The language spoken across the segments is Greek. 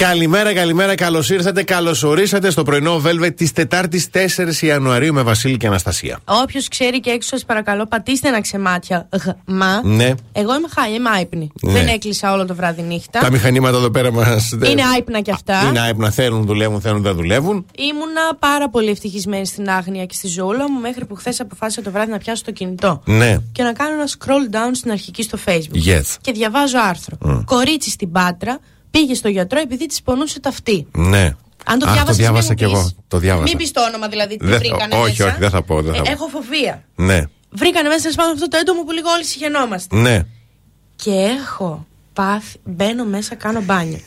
Καλημέρα, καλημέρα, καλώς ήρθατε, καλώς ορίσατε στο πρωινό Velvet της Τετάρτης 4 Ιανουαρίου με Βασίλη και Αναστασία. Όποιος ξέρει και έξω, σας παρακαλώ, πατήστε ένα ξεμάτια. Μα. Ναι. Εγώ είμαι χάλια, είμαι άϊπνη. Ναι. Δεν έκλεισα όλο το βράδυ νύχτα. Τα μηχανήματα εδώ πέρα μας. Είναι άϊπνα κι αυτά. Είναι άϊπνα, θέλουν, δουλεύουν, θέλουν, δεν δουλεύουν. Ήμουνα πάρα πολύ ευτυχισμένη στην άγνοια και στη ζούλα μου μέχρι που χθες αποφάσισα το βράδυ να πιάσω το κινητό. Ναι. Και να κάνω ένα scroll down στην αρχική στο Facebook. Yes. Και διαβάζω άρθρο. Κορίτσι στην Πάτρα πήγε στο γιατρό επειδή της πονούσε ταυτή. Ναι. Αν το Αχ, διάβασες, το διάβασα μην κι μου εγώ. πεις. Το διάβασα. Μην πεις το όνομα δηλαδή, τι Δεν- βρήκανε όχι, μέσα. όχι, δεν θα πω, δεν θα Ε, πω. έχω φοβία. Ναι. Βρήκανε μέσα τέλο πάντων αυτό το έντομο που λίγο όλοι συγχαινόμαστε. Ναι. Και έχω πάθει, μπαίνω μέσα, κάνω μπάνιο.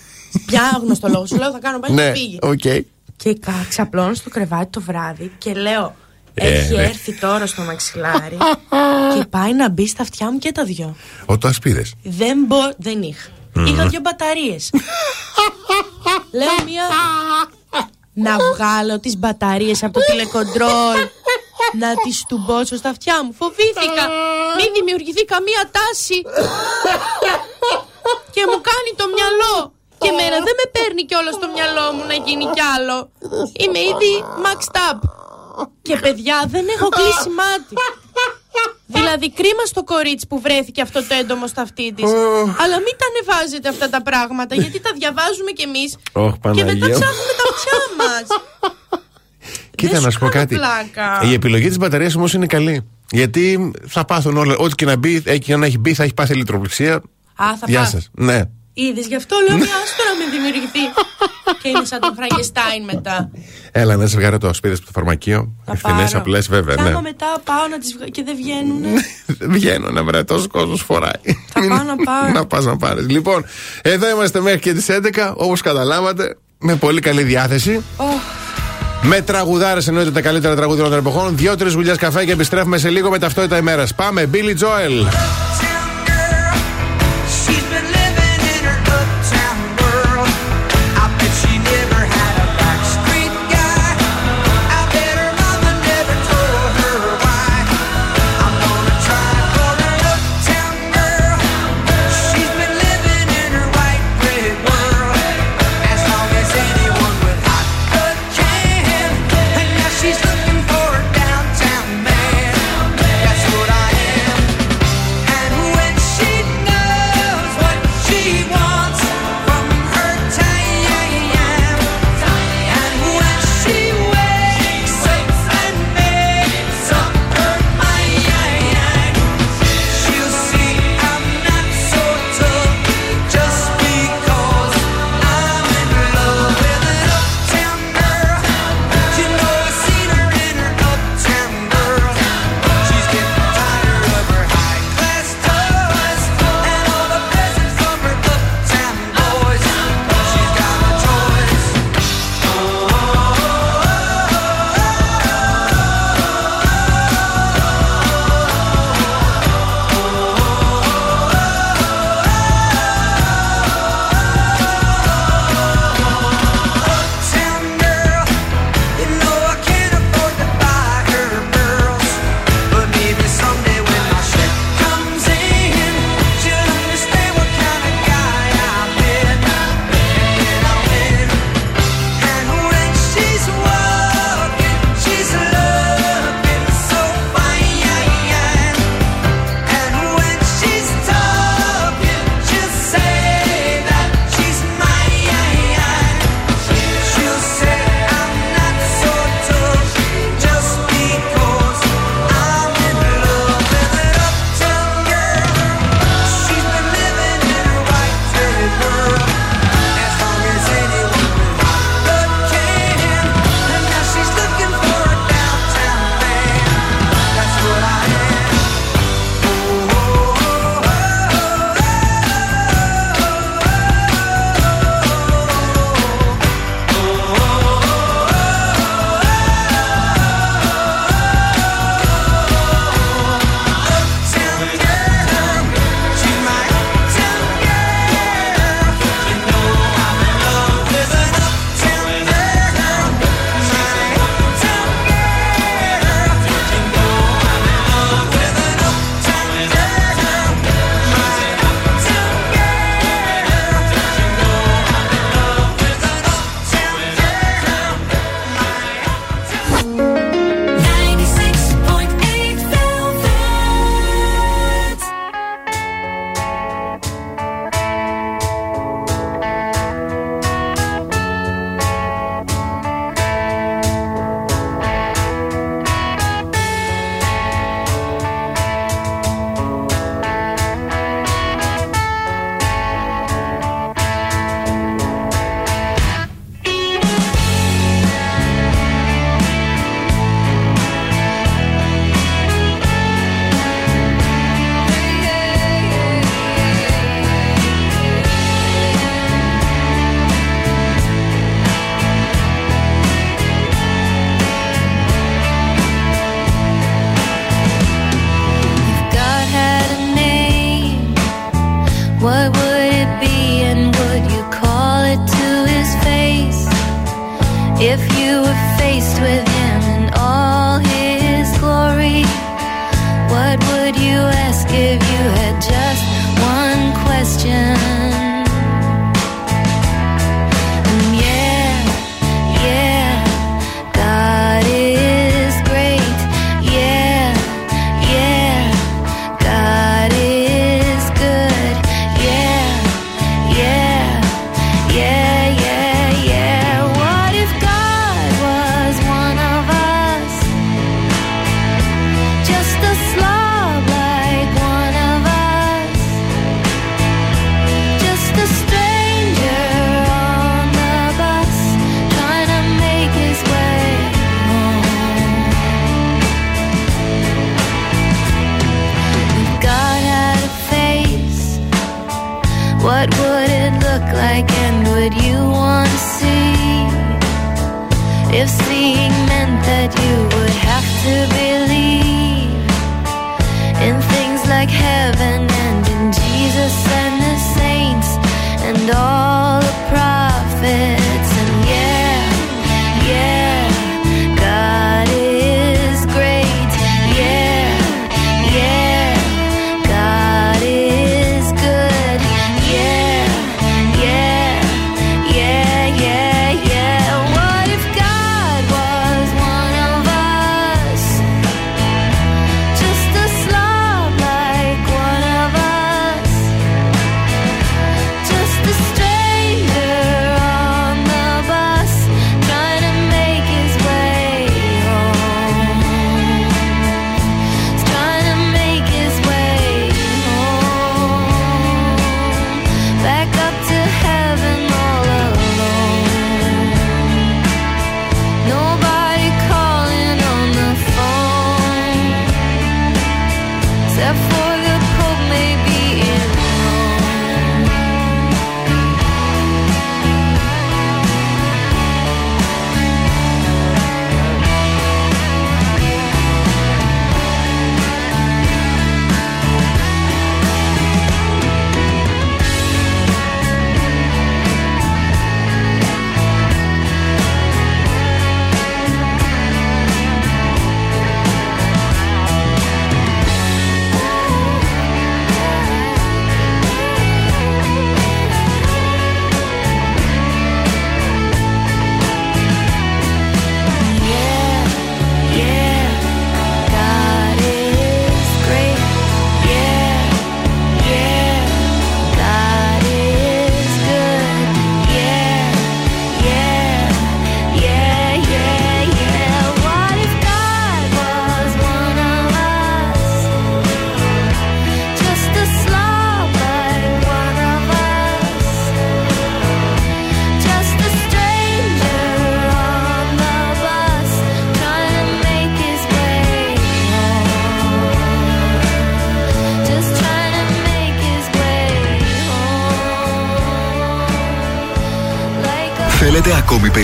Για άγνωστο λόγο. Σου λέω θα κάνω μπάνιο Ναι. και φύγει. Οκ. Και κα- ξαπλώνω στο κρεβάτι το βράδυ και λέω. Ε, Έχει ρε. έρθει τώρα στο μαξιλάρι και πάει να μπει στα αυτιά μου και τα δυο. Ωτοασπίδες. Δεν μπο... δεν είχα. Είχα δύο μπαταρίες. Λέω μία. να βγάλω τις μπαταρίες από το τηλεκοντρόλ να τις στουμπώσω στα αυτιά μου. Φοβήθηκα. Μην δημιουργηθεί καμία τάση. και μου κάνει το μυαλό. Και εμένα δεν με παίρνει κιόλας στο μυαλό μου να γίνει κι άλλο. Είμαι ήδη maxed up. Και παιδιά δεν έχω κλείσει μάτι. Δηλαδή κρίμα στο κορίτσι που βρέθηκε αυτό το έντομο στα αυτή τη. Αλλά μην τα ανεβάζετε αυτά τα πράγματα γιατί τα διαβάζουμε κι εμείς. Ωχ, και μετά Παναγία. ψάχνουμε τα αυτιά μας. Κοίτα Δεν να σου σου πω κάνω κάτι. πλάκα. Η επιλογή της μπαταρίας όμως είναι καλή. Γιατί θα πάθουν όλα. Ό,τι και να μπει, έχει και να έχει μπει, θα έχει πάθει ηλεκτροπληξία. Α, θα Γεια πάθει. σας. Ναι. Είδες γι' αυτό λέω μια άστο να μην δημιουργηθεί. και είναι σαν τον Φραγκεστάιν μετά. Έλα να ζευγάρε το ασπίδε από το φαρμακείο. Θα Ευθυνέ πάρω. απλές, βέβαια. Και Ναι. άμα μετά πάω να τις βγα... και δεν βγαίνουν. Βγαίνω να βρε, τόσος κόσμος φοράει. Θα πάω να πάρω. να πας να πάρεις. Λοιπόν, εδώ είμαστε μέχρι και τις 11, όπως καταλάβατε, με πολύ καλή διάθεση. Με τραγουδάρες εννοείται τα καλύτερα τραγούδια των εποχών. Δύο-τρει γουλιέ καφέ και επιστρέφουμε σε λίγο με ταυτότητα ημέρας. Πάμε, Billy Joel.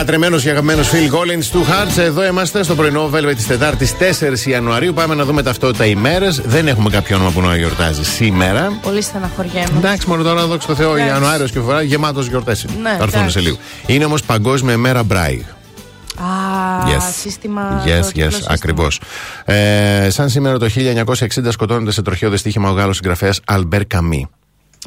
Λατρεμένος και αγαπημένος Phil Collins του Hearts. Εδώ είμαστε στο πρωινό Velvet της Τετάρτης 4 Ιανουαρίου. Πάμε να δούμε ταυτότητα ημέρε. Δεν έχουμε κάποιο όνομα που να γιορτάζει σήμερα. Πολύ στεναχωριέμαι. Εντάξει, μόνο τώρα δόξα τω Θεώ, Εντάξει. Ιανουάριος και φορά γεμάτος γιορτές. Ναι, Θα έρθουν εντάξει. σε λίγο. Είναι όμως Παγκόσμια ημέρα Μπράιγ. Α, Yes. σύστημα. Yes, το yes, τριπλό σύστημα. ακριβώς. Ε, σαν σήμερα το 1960 σκοτώνεται σε τροχαίο δυστύχημα ο Γάλλος συγγραφέας Αλμπέρ Καμί.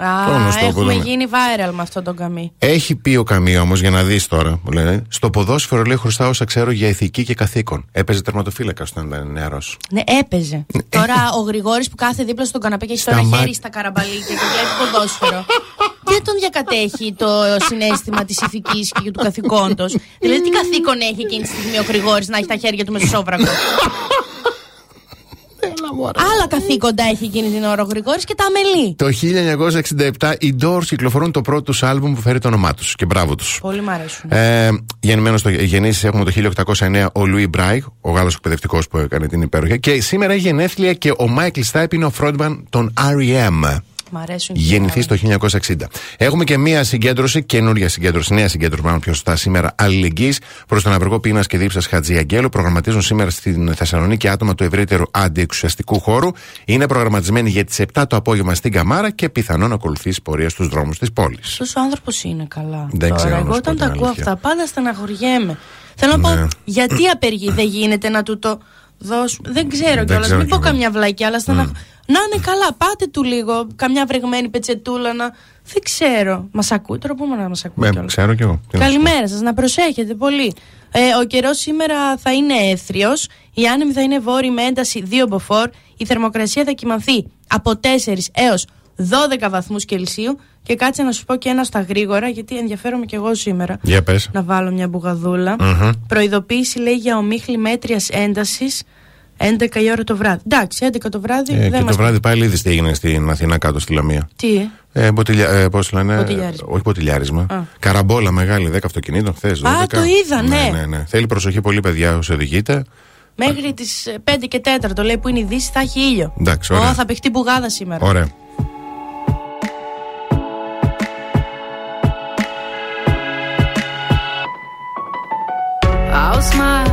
Α, Το γνωστό που έχουμε λέμε. γίνει viral με αυτόν τον καμί. Έχει πει ο Καμί όμως, για να δεις τώρα, που λένε, στο ποδόσφαιρο λέει χρωστάω όσα ξέρω για ηθική και καθήκον. Έπαιζε τερματοφύλακα όταν ήταν νεαρός. Ναι, έπαιζε. Τώρα ο Γρηγόρης που κάθε δίπλα στον καναπέ και έχει τώρα Σταμά- χέρι στα καραμπαλίκια και βλέπει ποδόσφαιρο. Δεν τον διακατέχει το συνέστημα της ηθικής και του καθηκόντος. δηλαδή, τι καθήκον έχει εκείνη τη στιγμή ο Γρηγόρης να έχει τα χέρια του με σόβρακο. Άλλα καθήκοντα έχει εκείνη την ώρα ο Γρηγόρης και τα αμελεί. Το 1967 οι Doors κυκλοφορούν το πρώτο τους άλμπουμ που φέρει το όνομά τους. Και μπράβο τους. Πολύ μ' αρέσουν. Ε, γεννημένος στο, γεννήσεις έχουμε το 1809 ο Λουί Μπράιγ, ο Γάλλος εκπαιδευτικός που έκανε την υπέροχη. Και σήμερα έχει γενέθλια και ο Μάικλ Στάιπ είναι ο frontman των R.E.M. Μ' αρέσουν. και Γεννηθεί οι το 1960. Έχουμε και μία συγκέντρωση, καινούρια συγκέντρωση, νέα συγκέντρωση, μάλλον πιο σωστά σήμερα, αλληλεγγύης προς τον απεργό πείνας και δίψα Χατζιαγγέλου. Προγραμματίζουν σήμερα στην Θεσσαλονίκη άτομα του ευρύτερου αντιεξουσιαστικού χώρου. Είναι προγραμματισμένοι για τις 7 το απόγευμα στην Καμάρα και πιθανόν να ακολουθήσει πορεία στους δρόμους της πόλης. Αυτός ο άνθρωπος είναι καλά. Δεν Τώρα, ξέρω να εγώ σου πω όταν την τα ακούω αλήθεια. αυτά, πάντα στεναχωριέμαι. Θέλω να Ναι. πω, γιατί απεργεί, δεν γίνεται να του το δώσουμε. Δεν ξέρω Δεν κιόλας. ξέρω Μην κι πω εγώ. καμιά βλακιά, αλλά στεναχ... Να είναι καλά, πάτε του λίγο. Καμιά βρεγμένη πετσετούλα να. Δεν ξέρω. Μας ακούει τώρα, πού να μας ακούει. Ε, κιόλας. ξέρω κι εγώ. Τι να σου πω. Καλημέρα σας, να προσέχετε πολύ. Ε, ο καιρός σήμερα θα είναι έθριος. Η άνεμη θα είναι βόρειη με ένταση 2 μποφόρ. Η θερμοκρασία θα κοιμανθεί από 4 έως 12 βαθμούς Κελσίου. Και κάτσε να σου πω και ένα στα γρήγορα, γιατί ενδιαφέρομαι κι εγώ σήμερα. Για πες. Να βάλω μια μπουγαδούλα. Προειδοποίηση λέει για ομίχλη μέτριας έντασης 11 η ώρα το βράδυ. Εντάξει, 11 το βράδυ Ε, δεν και μας... το βράδυ πάλι είδες τι έγινε στην Αθήνα κάτω στη Λαμία. Τι, ε; Ε, μποτιλια, ε, πώς λένε, Μποτιλιάρισμα. όχι ποτηλιάρισμα. Α. Καραμπόλα μεγάλη, 10 αυτοκινήτων χθες. Α, το είδα, ναι. ναι, ναι. Θέλει προσοχή πολύ, παιδιά, όσοι οδηγείτε. Μέχρι τις 5 και 4 λέει που είναι η Δύση θα έχει ήλιο. Εντάξει, Ω, ωραία. θα παιχτεί μπουγάδα σήμερα. Ωραία. I'll smile,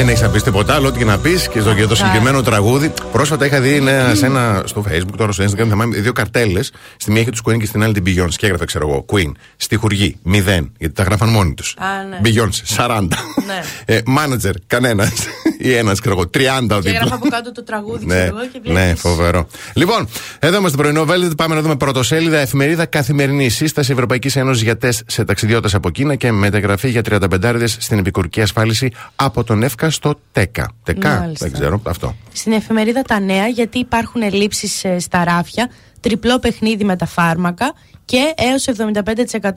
δεν έχεις να πεις τίποτα άλλο, ό,τι και να πεις και στο, για το ναι. συγκεκριμένο τραγούδι. Πρόσφατα είχα δει ένα, σε ένα, στο Facebook, τώρα στο Instagram, θυμάμαι δύο καρτέλες. Στη μία είχε τους Queen και στην άλλη την Beyoncé. Και έγραφε, ξέρω εγώ, Queen, στιχουργή, Μηδέν. γιατί τα γράφαν μόνοι τους. Ναι. Beyoncé, 40. Ναι. Μάνατζερ, κανένας. Ή ένας, ξέρω εγώ, 30 δίπλα. Και έγραφα από κάτω το τραγούδι, ναι, ξέρω εγώ και βλέπεις. Ναι, φοβερό. Λοιπόν, εδώ είμαστε πρωινό Velvet, πάμε να δούμε πρωτοσέλιδα εφημερίδα καθημερινή σύσταση Ευρωπαϊκής Ένωσης για τεστ σε ταξιδιώτες από Κίνα και μεταγραφή για 35 στην επικουρική ασφάλιση από τον ΕΦΚΑ στο ΤΕΚΑ. ΤΕΚΑ, Μάλιστα. δεν ξέρω αυτό. Στην εφημερίδα Τα Νέα, γιατί υπάρχουν ελλείψεις ε, στα ράφια, τριπλό παιχνίδι με τα φάρμακα και έως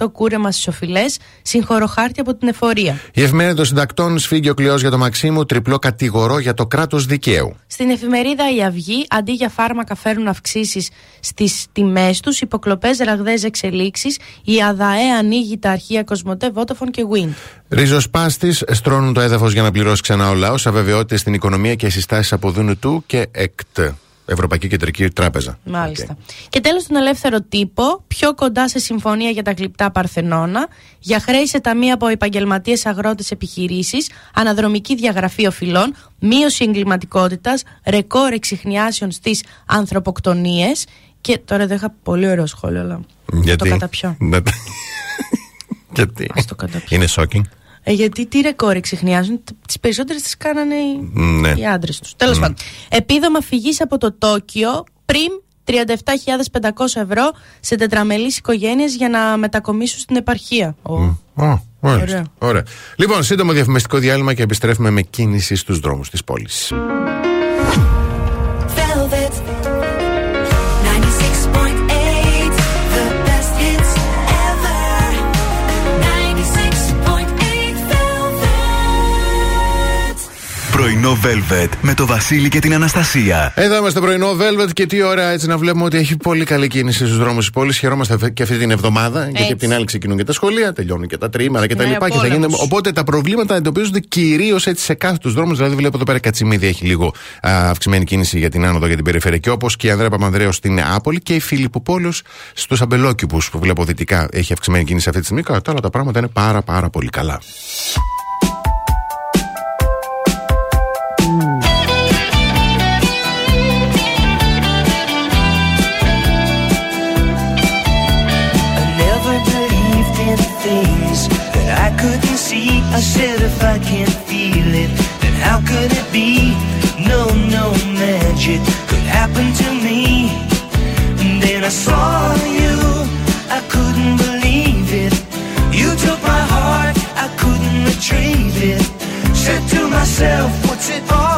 75% κούρεμα στις οφειλές, συγχωροχάρτη από την εφορία. Η εφημερίδα των συντακτών σφίγγει ο κλειός για το Μαξίμου, τριπλό κατηγορό για το κράτος δικαίου. Στην εφημερίδα Η Αυγή, αντί για φάρμακα φέρνουν αυξήσεις στις τιμές τους, υποκλοπές, ραγδαίες εξελίξεις. Η ΑΔΑΕ ανοίγει τα αρχεία Κοσμοτέ, Vodafone και Win. Ριζοσπάστης στρώνουν το έδαφος για να πληρώσει ξανά ο λαός. Αβεβαιότητες στην οικονομία και συστάσεις από Δούνου του και ΕΚΤ. Ευρωπαϊκή Κεντρική Τράπεζα. Μάλιστα. Και τέλος, τον ελεύθερο τύπο, πιο κοντά σε συμφωνία για τα γλυπτά Παρθενώνα, για χρέη σε ταμεία από επαγγελματίες αγρότες επιχειρήσεις, αναδρομική διαγραφή οφειλών, μείωση εγκληματικότητας, ρεκόρ εξηχνιάσεων στις ανθρωποκτονίες. Και τώρα εδώ είχα πολύ ωραίο σχόλιο, αλλά. Γιατί. Το καταπιώ. Ναι. Γιατί; Ας το καταπιώ. Είναι shocking. Ε, γιατί τι ρεκόρ εξηχνιάζουν, τις περισσότερες τις κάνανε οι, Ναι. οι άντρες τους. Τέλος πάντων. Επίδομα φυγής από το Τόκιο πριν 37.500 ευρώ σε τετραμελείς οικογένειες για να μετακομίσουν στην επαρχία. Ω. Ω, μάλιστα. Ωραία. Ωραία. Λοιπόν, σύντομο διαφημιστικό διάλειμμα και επιστρέφουμε με κίνηση στους δρόμους της πόλης. Πρωινό Velvet με το Βασίλη και την Αναστασία. Εδώ είμαστε πρωινό Velvet και τι ώρα έτσι να βλέπουμε ότι έχει πολύ καλή κίνηση στους δρόμους της πόλης. Χαιρόμαστε και αυτή την εβδομάδα. Γιατί από την άλλη ξεκινούν και τα σχολεία, τελειώνουν και τα τρίμερα κτλ. Ναι, και θα πόλεμος. γίνεται- Οπότε τα προβλήματα εντοπίζονται κυρίως έτσι σε κάθε τους δρόμους. Δηλαδή, βλέπω εδώ πέρα Κατσιμίδη έχει λίγο α, αυξημένη κίνηση για την άνοδο για την περιφερειακή. Όπως και η Ανδρέα Παπανδρέου στην Άπολη και η Φιλιπποπόλο στους Αμπελόκηπους που βλέπω δυτικά έχει αυξημένη κίνηση αυτή τη στιγμή. Κατά τα άλλα τα πράγματα είναι πάρα πάρα πολύ καλά. See. I said if I can't feel it, then how could it be? No, no magic could happen to me. And then I saw you, I couldn't believe it. You took my heart, I couldn't retrieve it. Said to myself, what's it all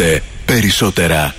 Ακούτε περισσότερα.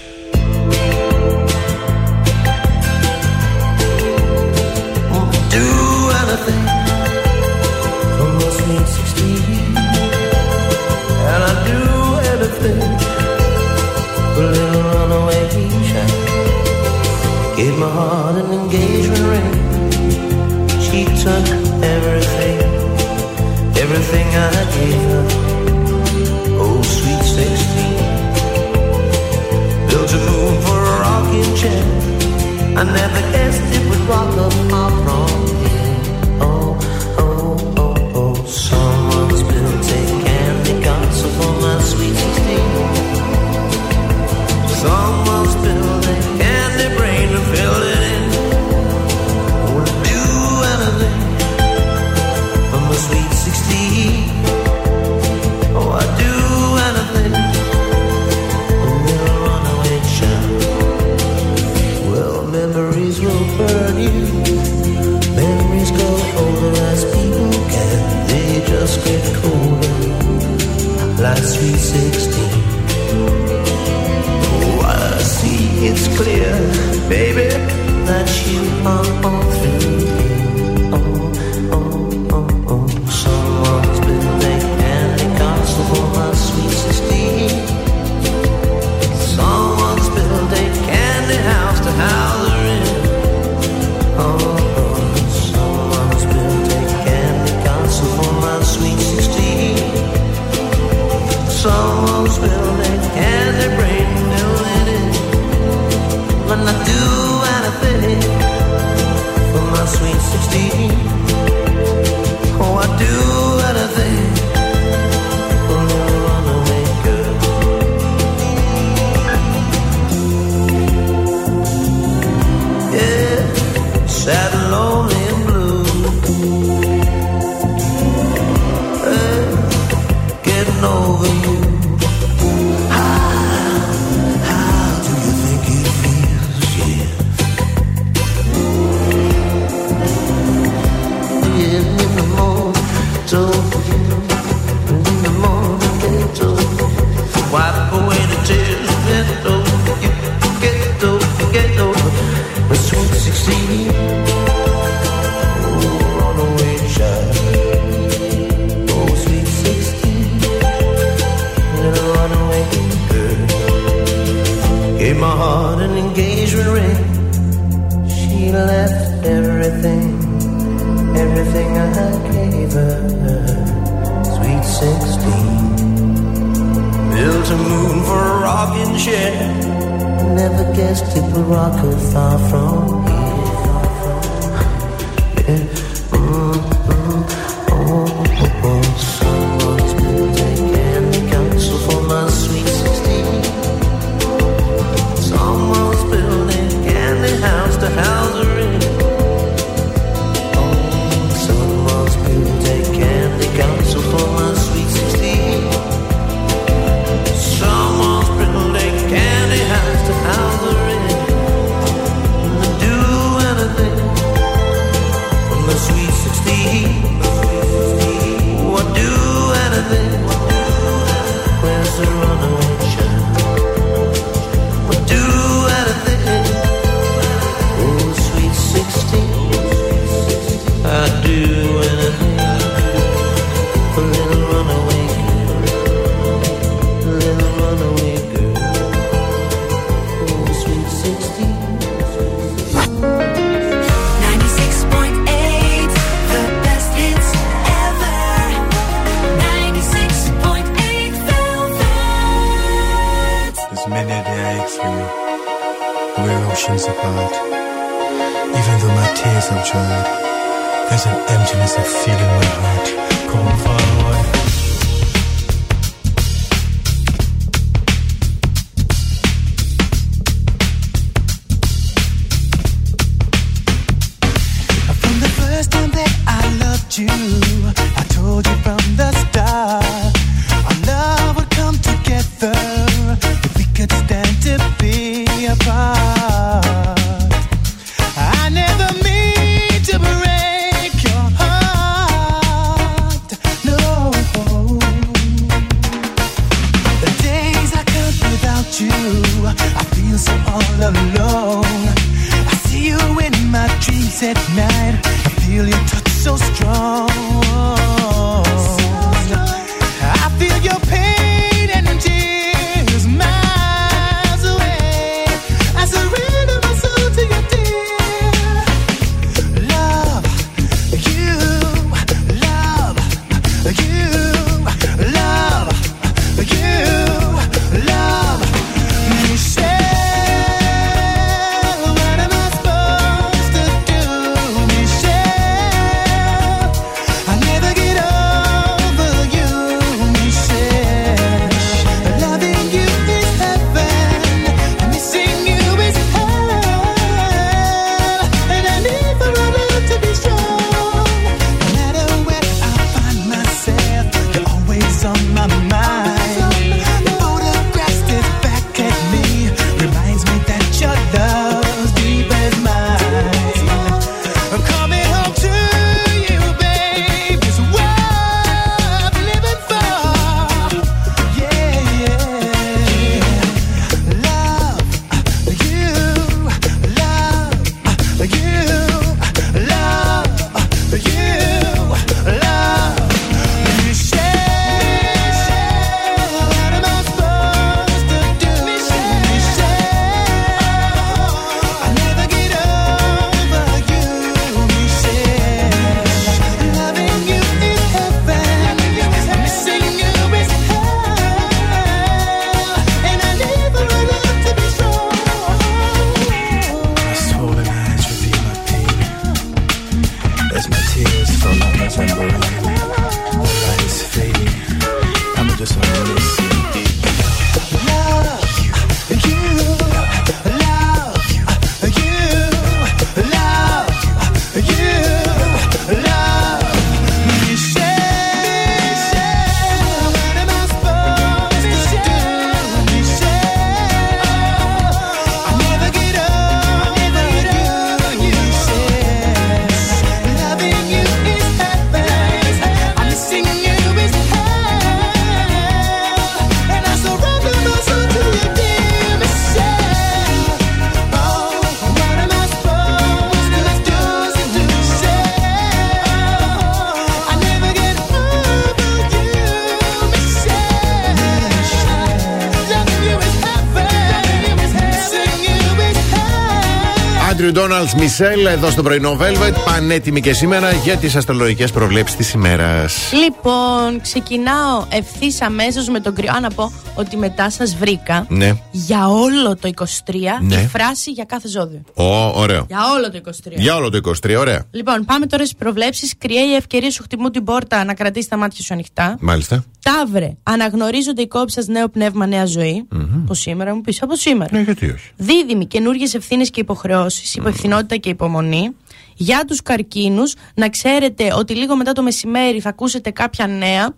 Άντριου Ντόναλτ Μισελ εδώ στο πρωινό Velvet. Πανέτοιμοι και σήμερα για τις αστρολογικές προβλέψεις της ημέρας. Λοιπόν, ξεκινάω ευθύς αμέσως με τον κρυό. Α, να πω ότι μετά σας βρήκα Ναι. για όλο το 23 Ναι. η φράση για κάθε ζώδιο. Ω, ωραίο. Για όλο το 23. Για όλο το 23, ωραία. Λοιπόν, πάμε τώρα στις προβλέψεις. Κρυέ, η ευκαιρία σου χτυπούν την πόρτα να κρατήσεις τα μάτια σου ανοιχτά. Μάλιστα. Ταύρε, αναγνωρίζονται οι κόψεις σας νέο πνεύμα, νέα ζωή. Από σήμερα μου πεις, από σήμερα. Ναι, γιατί όχι. Δίδυμοι, καινούργιες ευθύνες και υποχρεώσεις, υπευθυνότητα και υπομονή. Για τους καρκίνους, να ξέρετε ότι λίγο μετά το μεσημέρι θα ακούσετε κάποια νέα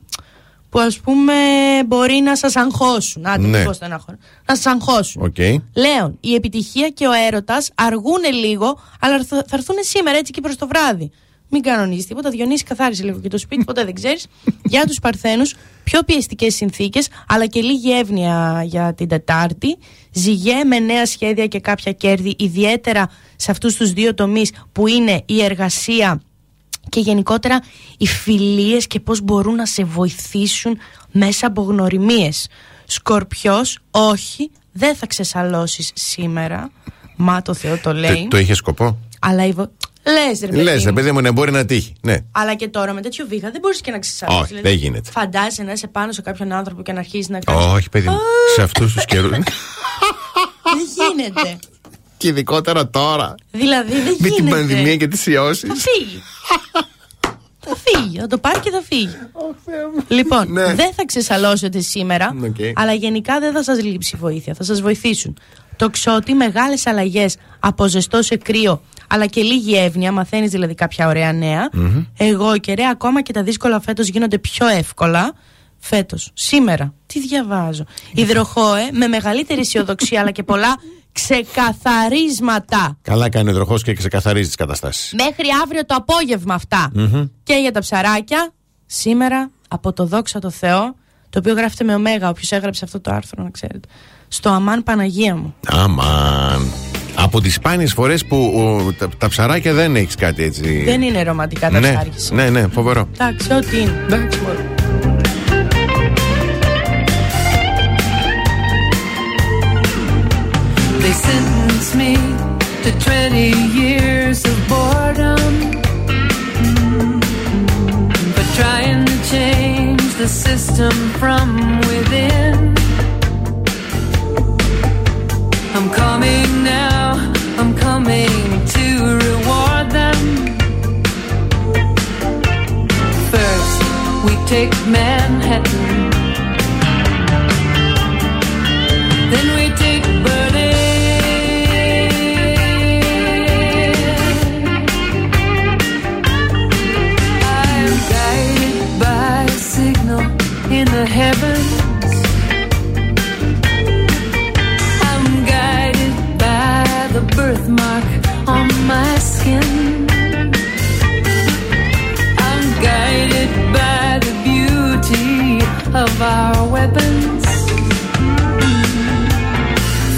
που ας πούμε μπορεί να σας αγχώσουν. Άντε, Ναι. ναι. πώς στενάχωρο. Να σας αγχώσουν. Οκ. Λέων, η επιτυχία και ο έρωτας αργούν λίγο, αλλά θα θα έρθουν σήμερα έτσι και προς το βράδυ. Μην κανονίζεις τίποτα. Διονύση, καθάρισε λίγο και το σπίτι, ποτέ δεν ξέρεις. για τους Παρθένους, πιο πιεστικές συνθήκες, αλλά και λίγη εύνοια για την Τετάρτη. Ζυγέ με νέα σχέδια και κάποια κέρδη, ιδιαίτερα σε αυτούς τους δύο τομείς που είναι η εργασία και γενικότερα οι φιλίες και πώς μπορούν να σε βοηθήσουν μέσα από γνωριμίες. Σκορπιός, όχι, δεν θα ξεσαλώσεις σήμερα. Μα το Θεό το λέει. Το, το είχε σκοπό. Αλλά η βο... Λες ρε παιδί Λες, ρε μου. παιδί μου, ναι, μπορεί να τύχει. Ναι. Αλλά και τώρα με τέτοιο βήχα δεν μπορείς και να ξεσαλώσεις. Όχι, δεν γίνεται. Φαντάζεσαι να είσαι πάνω σε κάποιον άνθρωπο και να αρχίσεις να κάνεις... Όχι, παιδί μου. Σε αυτούς τους καιρούς. Δεν γίνεται. και ειδικότερα τώρα. δηλαδή δεν Με γίνεται. την πανδημία και τις ιώσεις. Θα φύγει. θα φύγει. Θα το πάρει και θα φύγει. λοιπόν, Ναι. δεν θα ξεσαλώσετε σήμερα, Οκ. αλλά γενικά δεν θα σας λείψει βοήθεια. Θα σας βοηθήσουν. Τοξότη, μεγάλες αλλαγές από ζεστό σε κρύο αλλά και λίγη εύνοια, μαθαίνεις δηλαδή κάποια ωραία νέα. Εγώ και ρε, ακόμα και τα δύσκολα φέτος γίνονται πιο εύκολα. Φέτος, σήμερα, τι διαβάζω. Υδροχόε με μεγαλύτερη αισιοδοξία αλλά και πολλά ξεκαθαρίσματα. Καλά κάνει ο τροχό και ξεκαθαρίζει τις καταστάσεις. Μέχρι αύριο το απόγευμα αυτά. Και για τα ψαράκια, σήμερα από το δόξα τω Θεώ, το οποίο γράφεται με ωμέγα, όποιος έγραψε αυτό το άρθρο, να ξέρετε. Στο αμάν Παναγία μου. Αμάν. Από τις σπάνιες φορές που ο, τα, τα ψαράκια δεν έχεις κάτι έτσι. Δεν είναι ρομαντικά τα ναι, ψάρια. ναι, ναι, φοβερό. Εντάξει, ό,τι είναι. Εντάξει, μωρέ. They sentenced me to 20 years of boredom for trying to change the system from within. I'm coming now, I'm coming to reward them. First, we take Manhattan. Then we take Berlin. I'm our weapons.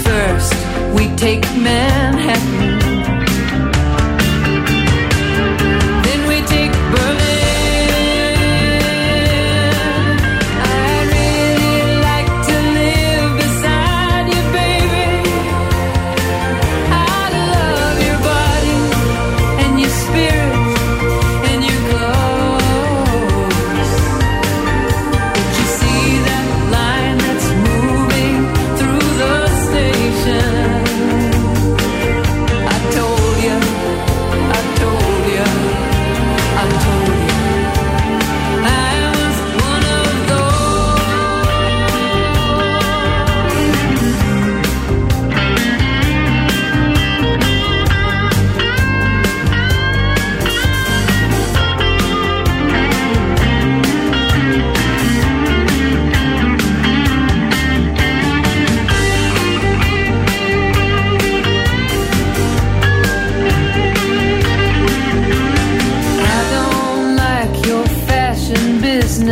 First, we take Manhattan.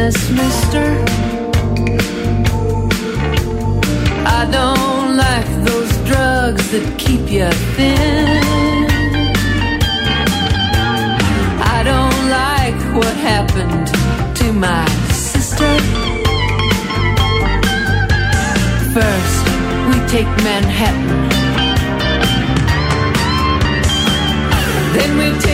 Business, mister. I don't like those drugs that keep you thin. I don't like what happened to my sister. First, we take Manhattan. Then we take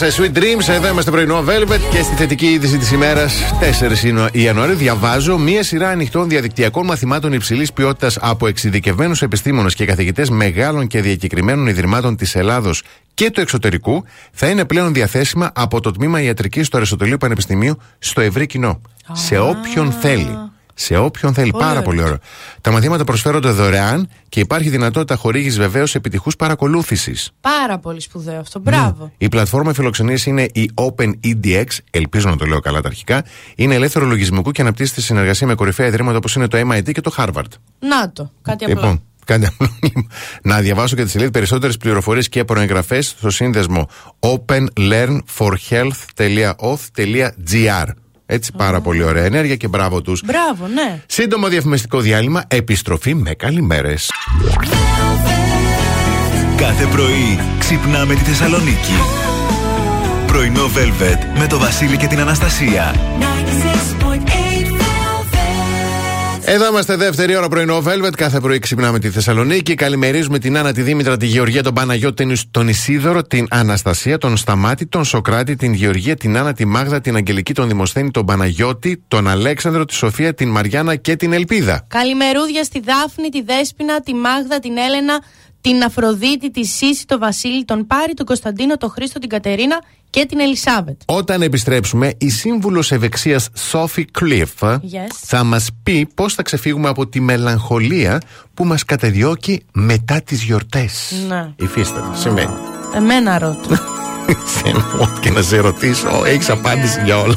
Beyoncé Sweet Dreams. Εδώ είμαστε πρωινό Velvet και στη θετική είδηση της ημέρας 4 Ιανουαρίου διαβάζω μία σειρά ανοιχτών διαδικτυακών μαθημάτων υψηλής ποιότητας από εξειδικευμένους επιστήμονες και καθηγητές μεγάλων και διακεκριμένων ιδρυμάτων της Ελλάδος και του εξωτερικού θα είναι πλέον διαθέσιμα από το τμήμα ιατρικής του Αριστοτελείου Πανεπιστημίου στο ευρύ κοινό. Σε όποιον θέλει. Σε όποιον θέλει. Πολύ Πάρα ωραίο. πολύ ωραίο. Τα μαθήματα προσφέρονται δωρεάν και υπάρχει δυνατότητα χορήγησης βεβαίως επιτυχούς παρακολούθησης. Πάρα πολύ σπουδαίο αυτό. Μπράβο. Η πλατφόρμα φιλοξενίας είναι η OpenEDX, ελπίζω να το λέω καλά τα αρχικά. Είναι ελεύθερο λογισμικού και αναπτύσσεται σε συνεργασία με κορυφαία ιδρύματα όπως είναι το MIT και το Harvard. Να το. Κάτι απλό. Λοιπόν, κάντε απλό. να διαβάσω και τη σελίδα περισσότερες πληροφορίες και προεγγραφές στο σύνδεσμο openlearnforhealth.oth.gr. Έτσι, πάρα πολύ ωραία ενέργεια και μπράβο τους. Μπράβο, ναι. Σύντομο διαφημιστικό διάλειμμα, επιστροφή με καλημέρες. Κάθε πρωί ξυπνάμε τη Θεσσαλονίκη. Πρωινό Velvet με το Βασίλη και την Αναστασία. 96.8 Εδώ είμαστε δεύτερη ώρα πρωινό Velvet. Κάθε πρωί ξυπνάμε τη Θεσσαλονίκη. Καλημερίζουμε την Άννα, τη Δήμητρα, τη Γεωργία, τον Παναγιώτη, τον Ισ- τον Ισίδωρο, την Αναστασία, τον Σταμάτη, τον Σοκράτη, την Γεωργία, την Άννα, τη Μάγδα, την Αγγελική, τον Δημοσθένη, τον Παναγιώτη, τον Αλέξανδρο, τη Σοφία, την Μαριάννα και την Ελπίδα. Καλημερούδια στη Δάφνη, τη Δέσποινα, τη Μάγδα, την Έλενα, την Αφροδίτη, τη Σύση, τον Βασίλη, τον Πάρη, τον Κωνσταντίνο, τον Χρήστο, την Κατερίνα και την Ελισάβετ. Όταν επιστρέψουμε, η σύμβουλος ευεξίας Sophie Cliff Yes. θα μας πει πώς θα ξεφύγουμε από τη μελαγχολία που μας καταδιώκει μετά τις γιορτές. Ναι. Υφίσταται. Σημαίνει. Εμένα ρώτα. Θέλω ό,τι και να σε ρωτήσω, έχεις απάντηση για όλα.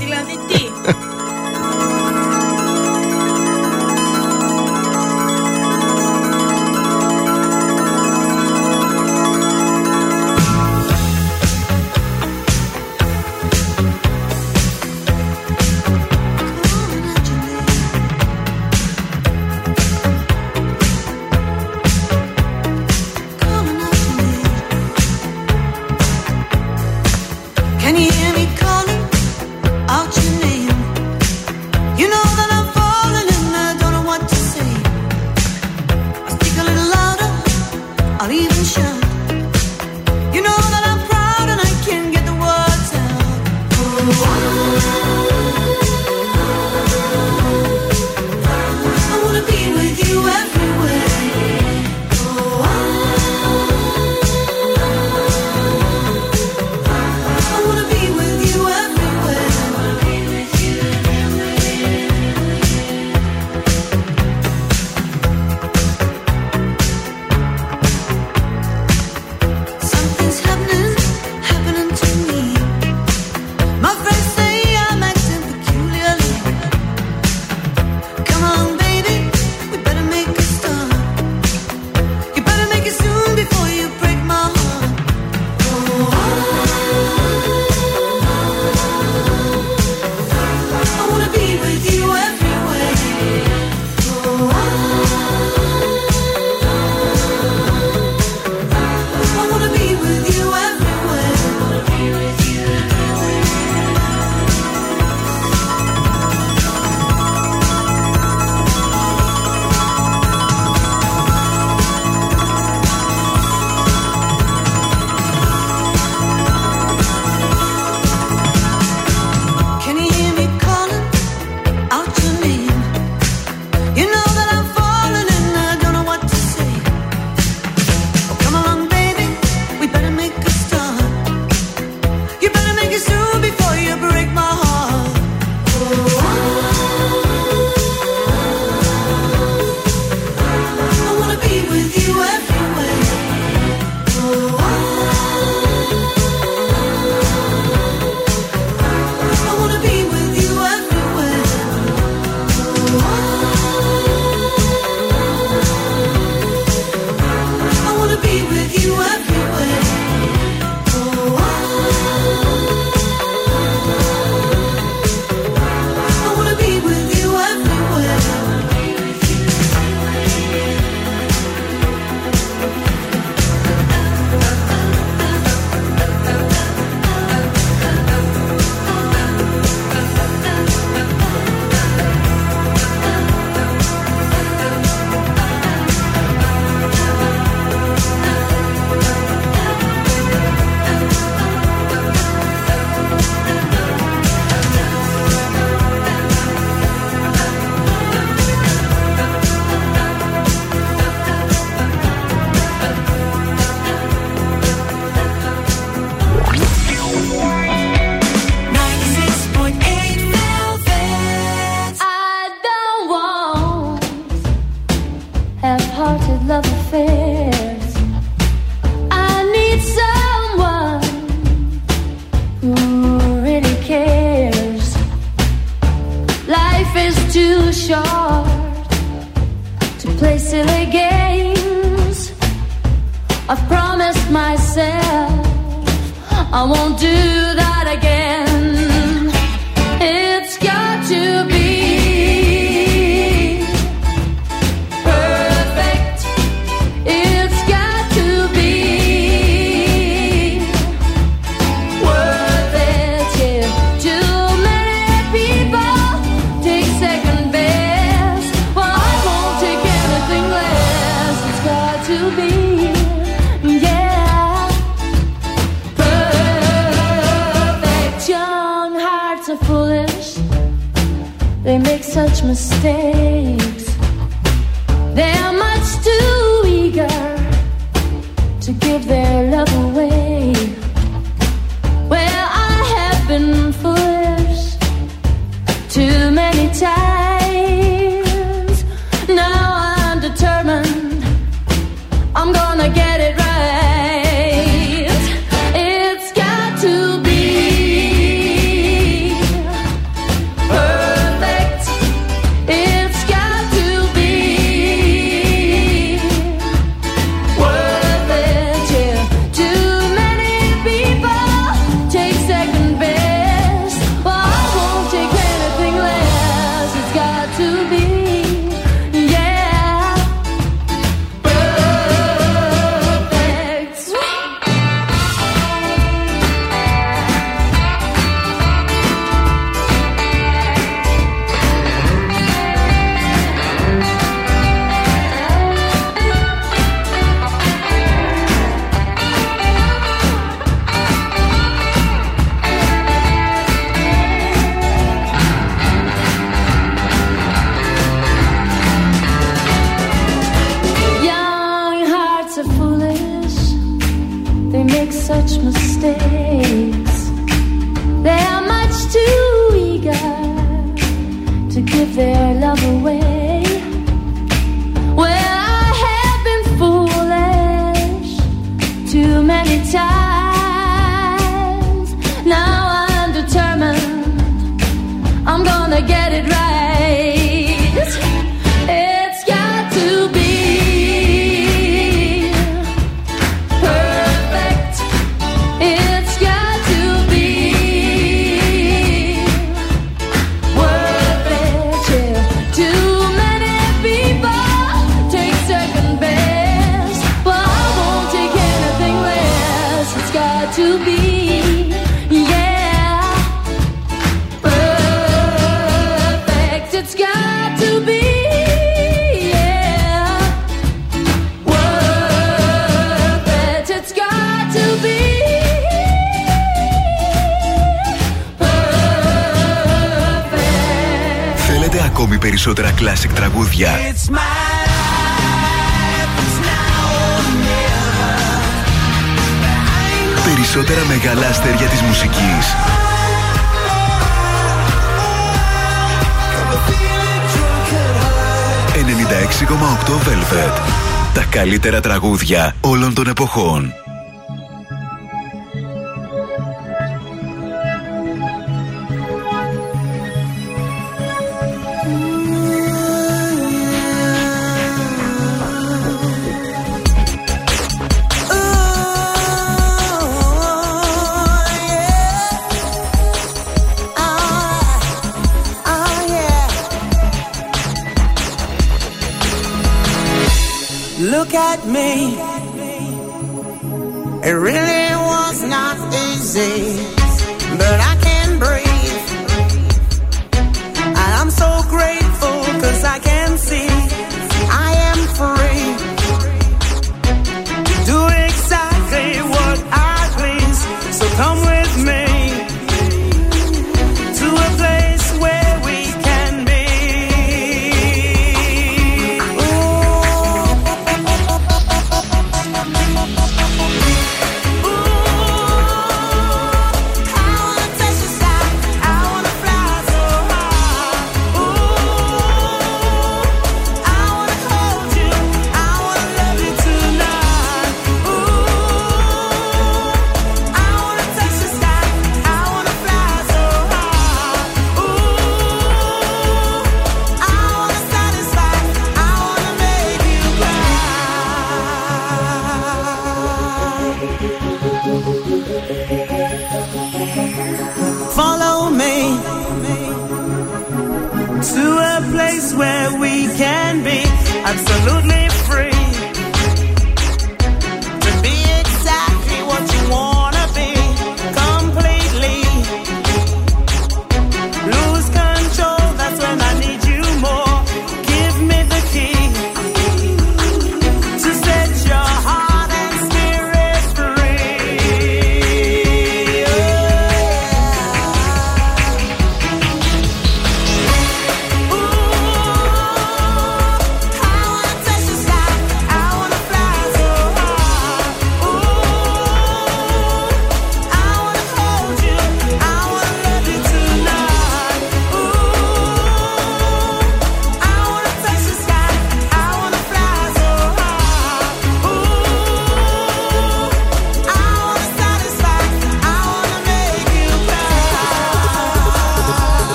Καλύτερα τραγούδια όλων των εποχών.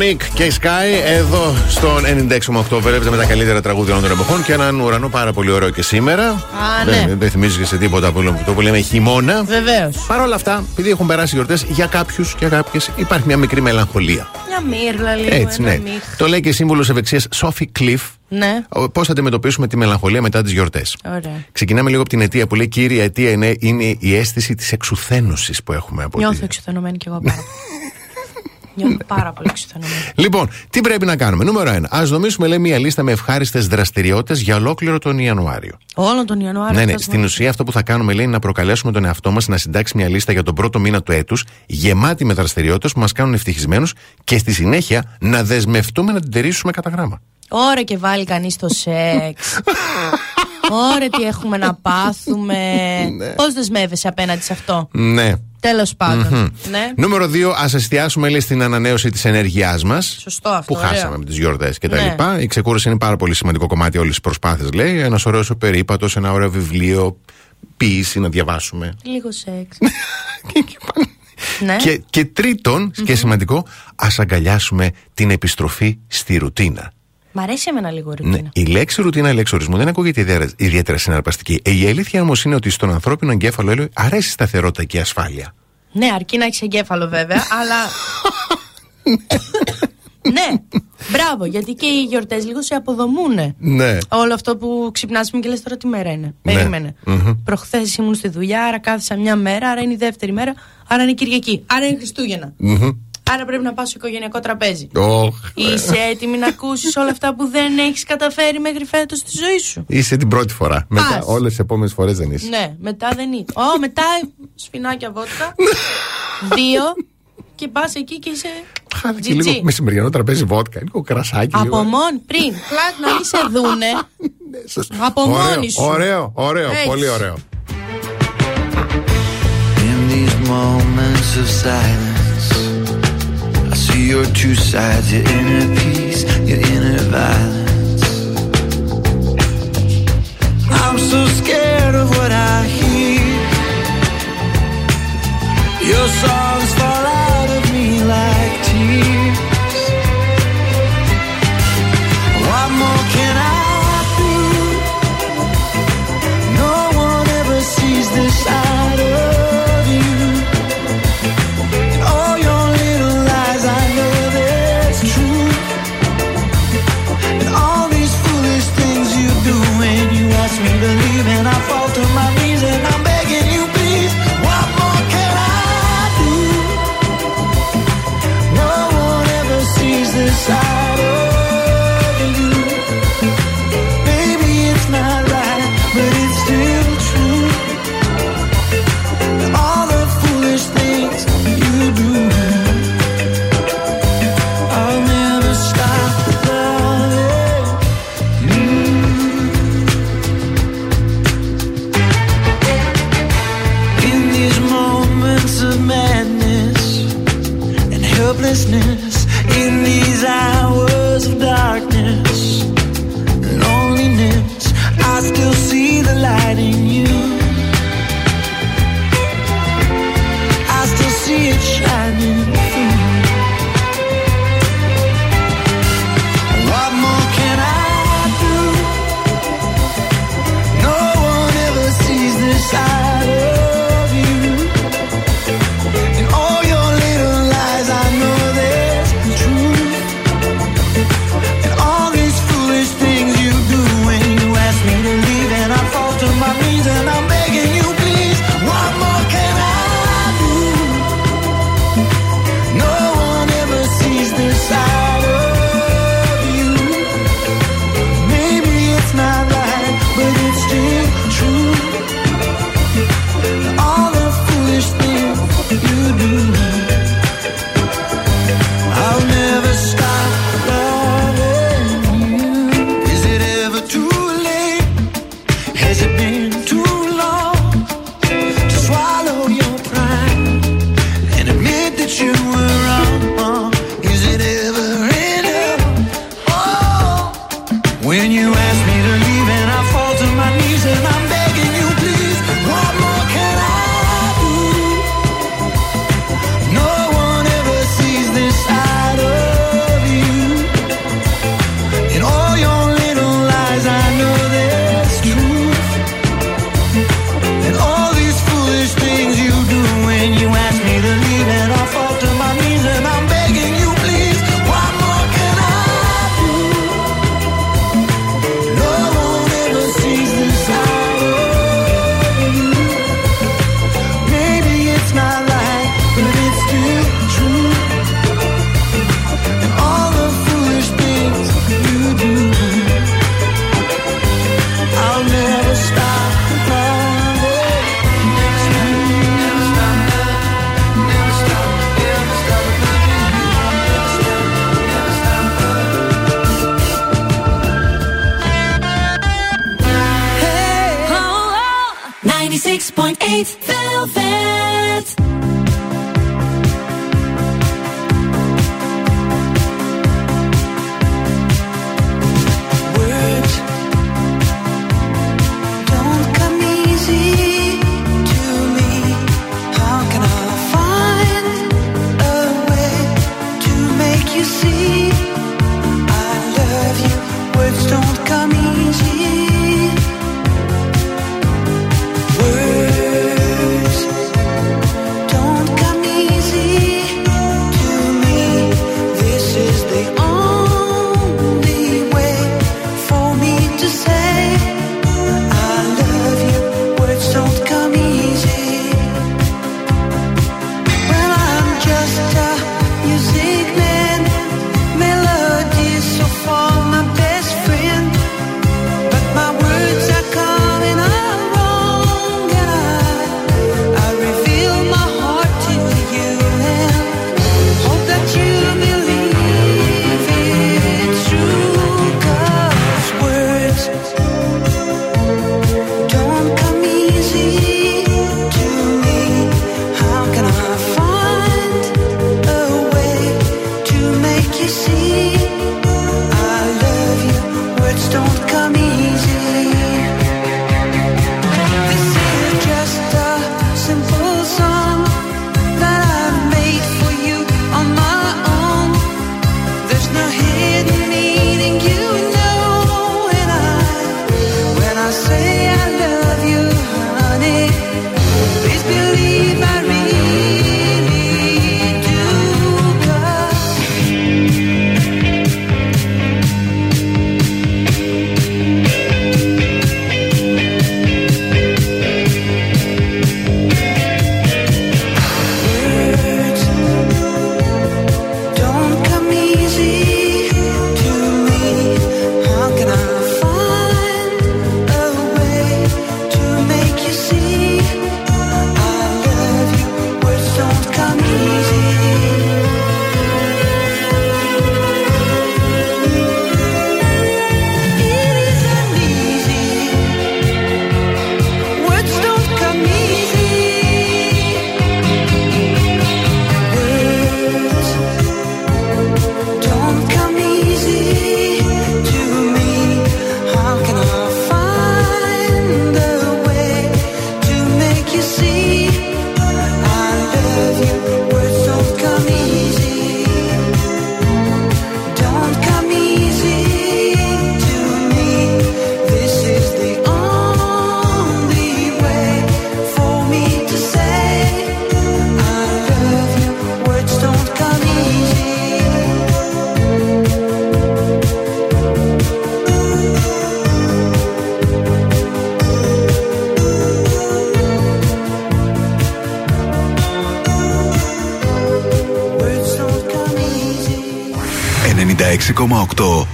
Sonic και Sky εδώ στον 96,8 βλέπετε με τα καλύτερα τραγούδια όλων των εποχών και έναν ουρανό πάρα πολύ ωραίο και σήμερα. Α, δεν, ναι. δεν θυμίζει και σε τίποτα που, το που λέμε χειμώνα. Βεβαίως. Παρ' όλα αυτά, επειδή έχουν περάσει γιορτές, για κάποιους και κάποιες υπάρχει μια μικρή μελαγχολία. Μια μύρλα λίγο. Έτσι, ένα ναι. μύχ. Το λέει και η σύμβουλος ευεξίας Σόφι Κλειφ. Ναι, Πώς θα αντιμετωπίσουμε τη μελαγχολία μετά τις γιορτές. ωραία. Ξεκινάμε λίγο από την αιτία που λέει: Κύρια αιτία είναι, είναι η αίσθηση της εξουθένωσης που έχουμε από Νιώθω τη... εξουθενωμένη κι εγώ πάρα πολύ. Νιώθω πάρα πολύ εξουθενωμένη. Λοιπόν, τι πρέπει να κάνουμε. Νούμερο 1. Α δομήσουμε, λέει, μια λίστα με ευχάριστες δραστηριότητες για ολόκληρο τον Ιανουάριο. Όλο τον Ιανουάριο. ναι, ναι. αυτός Στην μου- ουσία, αυτό που θα κάνουμε, λέει, είναι να προκαλέσουμε τον εαυτό μας να συντάξει μια λίστα για τον πρώτο μήνα του έτους, γεμάτη με δραστηριότητες που μας κάνουν ευτυχισμένους και στη συνέχεια να δεσμευτούμε να την τηρήσουμε κατά γράμμα. Ωραία και βάλει κανείς το σεξ. Ωραία τι έχουμε να πάθουμε. Πώς δεσμεύεσαι απέναντι σε αυτό; Ναι. Τέλος πάντων. Ναι. Νούμερο 2, ας εστιάσουμε λέει, στην ανανέωση της ενέργειάς μας. Σωστό αυτό. Που ωραίο. χάσαμε με τις γιορτές κτλ. Ναι. Η ξεκούραση είναι πάρα πολύ σημαντικό κομμάτι όλης της προσπάθειας, λέει. Ένας ωραίος περίπατο, ένα ωραίο βιβλίο, ποιήση να διαβάσουμε. Λίγο σεξ. ναι. Και, και τριτον και σημαντικό, ας αγκαλιάσουμε την επιστροφή στη ρουτίνα. Μ' αρέσει εμένα λίγο η Ναι, ρουτίνα. η λέξη ρουτίνα, η λέξη ορισμού δεν ακούγεται ιδιαίτερα, ιδιαίτερα συναρπαστική. Ε, Η αλήθεια όμως είναι ότι στον ανθρώπινο εγκέφαλο λέει, αρέσει η σταθερότητα και η ασφάλεια. Ναι, αρκεί να έχεις εγκέφαλο βέβαια, αλλά. ναι, μπράβο, γιατί και οι γιορτές λίγο σε αποδομούν. Ναι. Όλο αυτό που ξυπνάς και λες τώρα τι μέρα είναι. Ναι. Περίμενε. Μμμ. Προχθές ήμουν στη δουλειά, άρα κάθισα μια μέρα, άρα είναι η δεύτερη μέρα, άρα είναι Κυριακή, άρα είναι Χριστούγεννα. Μμμ. Άρα πρέπει να πάω στο οικογενειακό τραπέζι. Ωχ. Είσαι έτοιμη να ακούσεις όλα αυτά που δεν έχεις καταφέρει μέχρι φέτος στη ζωή σου; Είσαι την πρώτη φορά. Μετά Πας. όλες τις επόμενες φορές δεν είσαι. Ναι, μετά δεν είναι. Ω, μετά σφινάκια βότκα. δύο. Και πας εκεί και είσαι. Και GG. λίγο μεσημεριανό τραπέζι βότκα, λίγο κρασάκι. Από λίγο... μόνη, πριν, πλάτ να μην σε δούνε. από ωραίο, μόνη σου. Ωραίο, ωραίο, Έτσι. πολύ ωραίο. In these moments of silence, I see your two sides, your inner peace, your inner violence. I'm so scared of what I hear. Your songs fall out of me like tears.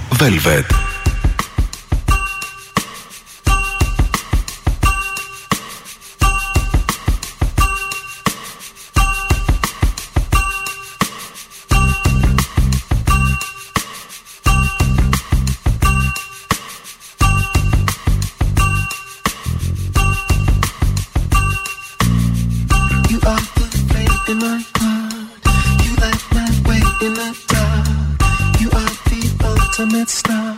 Velvet. Ultimate star.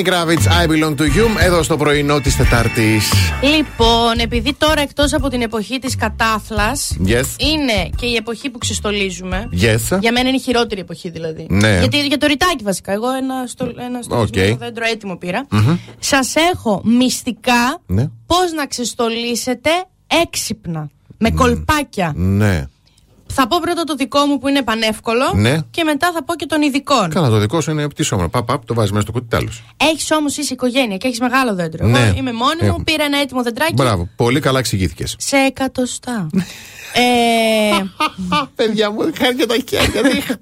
Lenny Kravitz, I belong to you, εδώ στο πρωινό της Τετάρτης. Λοιπόν, επειδή τώρα εκτός από την εποχή της κατάθλιψης Yes. είναι και η εποχή που ξεστολίζουμε. Yes. Για μένα είναι η χειρότερη εποχή δηλαδή. Ναι. Γιατί για το Ριτάκι βασικά. Εγώ ένα, στολ, ένα στολισμένο Οκ. δέντρο έτοιμο πήρα. Μμμ. Σας έχω μυστικά Ναι. πώς να ξεστολίσετε έξυπνα. Με κολπάκια. Ναι. Θα πω πρώτα το δικό μου που είναι πανεύκολο Ναι. και μετά θα πω και των ειδικών. Καλά, το δικό σου είναι πτήσωμα. Παπ, παπ, το βάζεις μέσα στο κουτί τέλος. Έχεις όμως είσαι οικογένεια και έχεις μεγάλο δέντρο. Ναι. Εγώ είμαι μόνη Έχω. μου, πήρα ένα έτοιμο δεντράκι Μπράβο, πολύ καλά εξηγήθηκες. σε εκατοστά. ε, Παιδιά μου, χάρη και τα χέρια.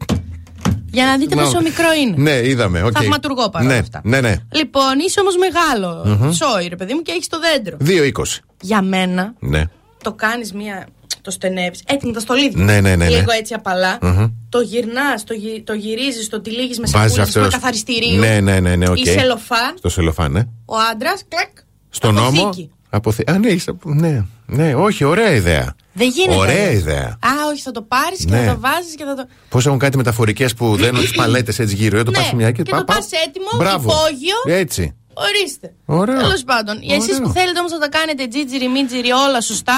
για να δείτε Να. πόσο μικρό είναι. Ναι, είδαμε. οκ. Θαυματουργό παρόλα ναι, αυτά. Ναι, ναι. Λοιπόν, είσαι όμως μεγάλο. Μμμ. Σόι, ρε παιδί μου, και έχεις το δέντρο. 2,20. Για μένα, Ναι. το κάνεις μία. Το στενεύεις. Έτοιμο τα στολίδια. Ναι, ναι, ναι, ναι. Λίγο έτσι απαλά. Μμμ. Το γυρνάς, το, γυ, το γυρίζεις, το τυλίγεις με Βάζεις σακούλα αυτό- με καθαριστηρίου. Ναι, ναι, ναι, ναι, οκ. Ή σελοφάν. Στο σελοφάν, ναι. Ο άντρας, κλακ. Στον ώμο; Αποθήκη. Αποθή... Α, ναι, είσαι- ναι, ναι, όχι, ωραία ιδέα. Δεν γίνεται. Ωραία ιδέα. Α, όχι, θα το πάρεις και Ναι. θα το βάζεις και θα το. Πώς έχουν κάτι μεταφορικές που δένουν τις παλέτες έτσι γύρω. ε, Το ναι, πα μια και, και πα- το πα- πα έτοιμο, Μπράβο. υπόγειο. Έτσι. Ορίστε. Ωραίο. Τέλος πάντων. Εσείς Ωραίο. που θέλετε όμως να τα κάνετε τζίτζιρι, μίτζιρι, όλα σωστά.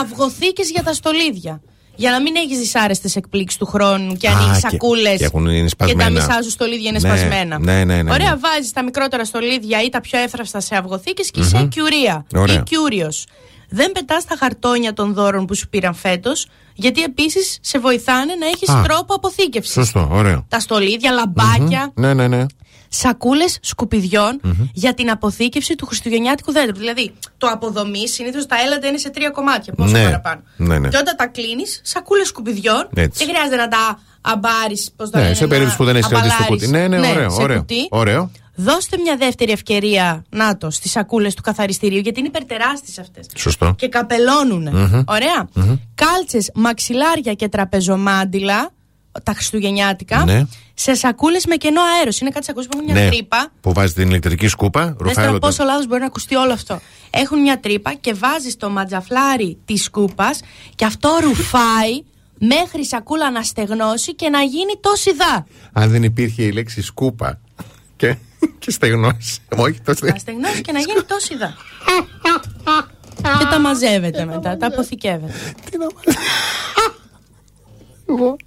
Αυγοθήκες για τα στολίδια. Για να μην έχεις δυσάρεστες εκπλήξεις του χρόνου και Α, ανοίγει και- σακούλες και έχουν- είναι και τα σπασμένα. μισά σου στολίδια είναι Ναι, σπασμένα. ναι, ναι, ναι, Ωραία, ναι. βάζεις τα μικρότερα στολίδια ή τα πιο εύθραυστα σε αυγοθήκες και Μμμ. είσαι κιουρία Ωραία. ή κιούριο. Δεν πετάς τα χαρτόνια των δώρων που σου πήραν φέτος, γιατί επίσης σε βοηθάνε να έχεις Α, τρόπο αποθήκευσης. Σωστό, ωραίο. Τα στολίδια, λαμπάκια, Ναι, ναι, ναι. Σακούλες σκουπιδιών για την αποθήκευση του χριστουγεννιάτικου δέντρου. Δηλαδή, το αποδομή συνήθως τα έλαντα είναι σε τρία κομμάτια, πόσο Ναι. παραπάνω. Ναι, ναι. Και όταν τα κλείνεις, σακούλες σκουπιδιών, Έτσι. δεν χρειάζεται να τα αμπάρεις. Πώς το Ναι, λένε, σε να περίπτωση που δεν έχεις κρατήσει το αμπαλάρεις. κουτί. Ναι, ναι, ωραίο. σε ωραίο. κουτί. ωραίο. Δώστε μια δεύτερη ευκαιρία, να το, στις σακούλες του καθαριστηρίου, γιατί είναι υπερτεράστιες αυτές. Σωστό. Και καπελώνουν. Μμμ. Ωραία. Μμμ. Κάλτσες, μαξιλάρια και τραπεζομάντιλα, τα χριστουγεννιάτικα, Ναι. σε σακούλες με κενό αέρος. Είναι κάτι σακούλε που έχουν μια ναι. τρύπα. Που βάζεις την ηλεκτρική σκούπα, Δες ρουφάει τώρα όλο το. πόσο λάθος μπορεί να ακουστεί όλο αυτό. Έχουν μια τρύπα και βάζεις το ματζαφλάρι της σκούπας και αυτό ρουφάει μέχρι η σακούλα να στεγνώσει και να γίνει τόση δά. Αν δεν υπήρχε η λέξη σκούπα και, και στεγνώσει. Όχι, το Να στεγνώσει. στεγνώσει και να γίνει τόση δά. και τα μαζεύετε μετά, τα αποθηκεύετε.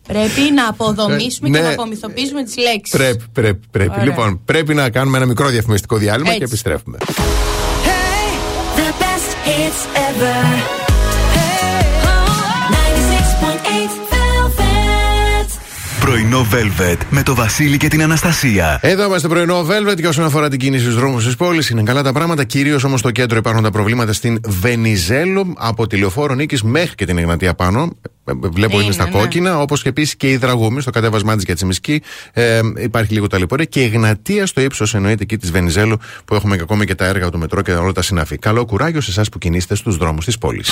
Πρέπει να αποδομήσουμε Ε, και ναι. να απομυθοποιήσουμε τις λέξεις. Πρέπει, πρέπει, πρέπει. Ωραία. Λοιπόν, πρέπει να κάνουμε ένα μικρό διαφημιστικό διάλειμμα Έτσι. και επιστρέφουμε. The best hits ever. Πρωινό Velvet με το Βασίλη και την Αναστασία. Εδώ είμαστε πρωινό Velvet και όσον αφορά την κίνηση στους δρόμους της πόλης, είναι καλά τα πράγματα. Κυρίως όμως στο κέντρο υπάρχουν τα προβλήματα στην Βενιζέλου, από τη λεωφόρο Νίκης μέχρι και την Εγνατία πάνω. Ε, ε, Βλέπω είναι, Είναι, στα ναι. κόκκινα, όπως και επίσης και η Δραγούμη στο κατέβασμά της για Τσιμισκή. Ε, υπάρχει λίγο ταλαιπωρία και η Εγνατία στο ύψος εννοείται εκεί της Βενιζέλου που έχουμε και ακόμη και τα έργα του μετρό και όλα τα συναφή. Καλό κουράγιο σε εσάς που κινείστε στους δρόμους της πόλης.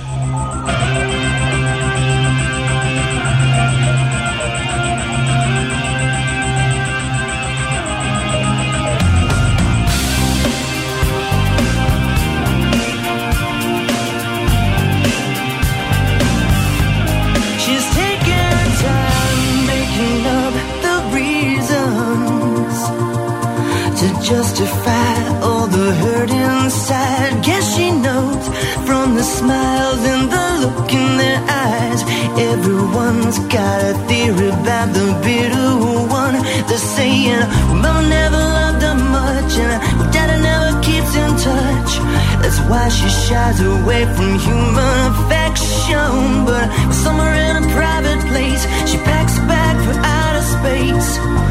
Justify all the hurt inside. Guess she knows from the smiles and the look in their eyes. Everyone's got a theory about the bitter one. They're saying, well, Mama never loved her much, and well, Daddy never keeps in touch. That's why she shies away from human affection. But somewhere in a private place, she packs bag for outer space.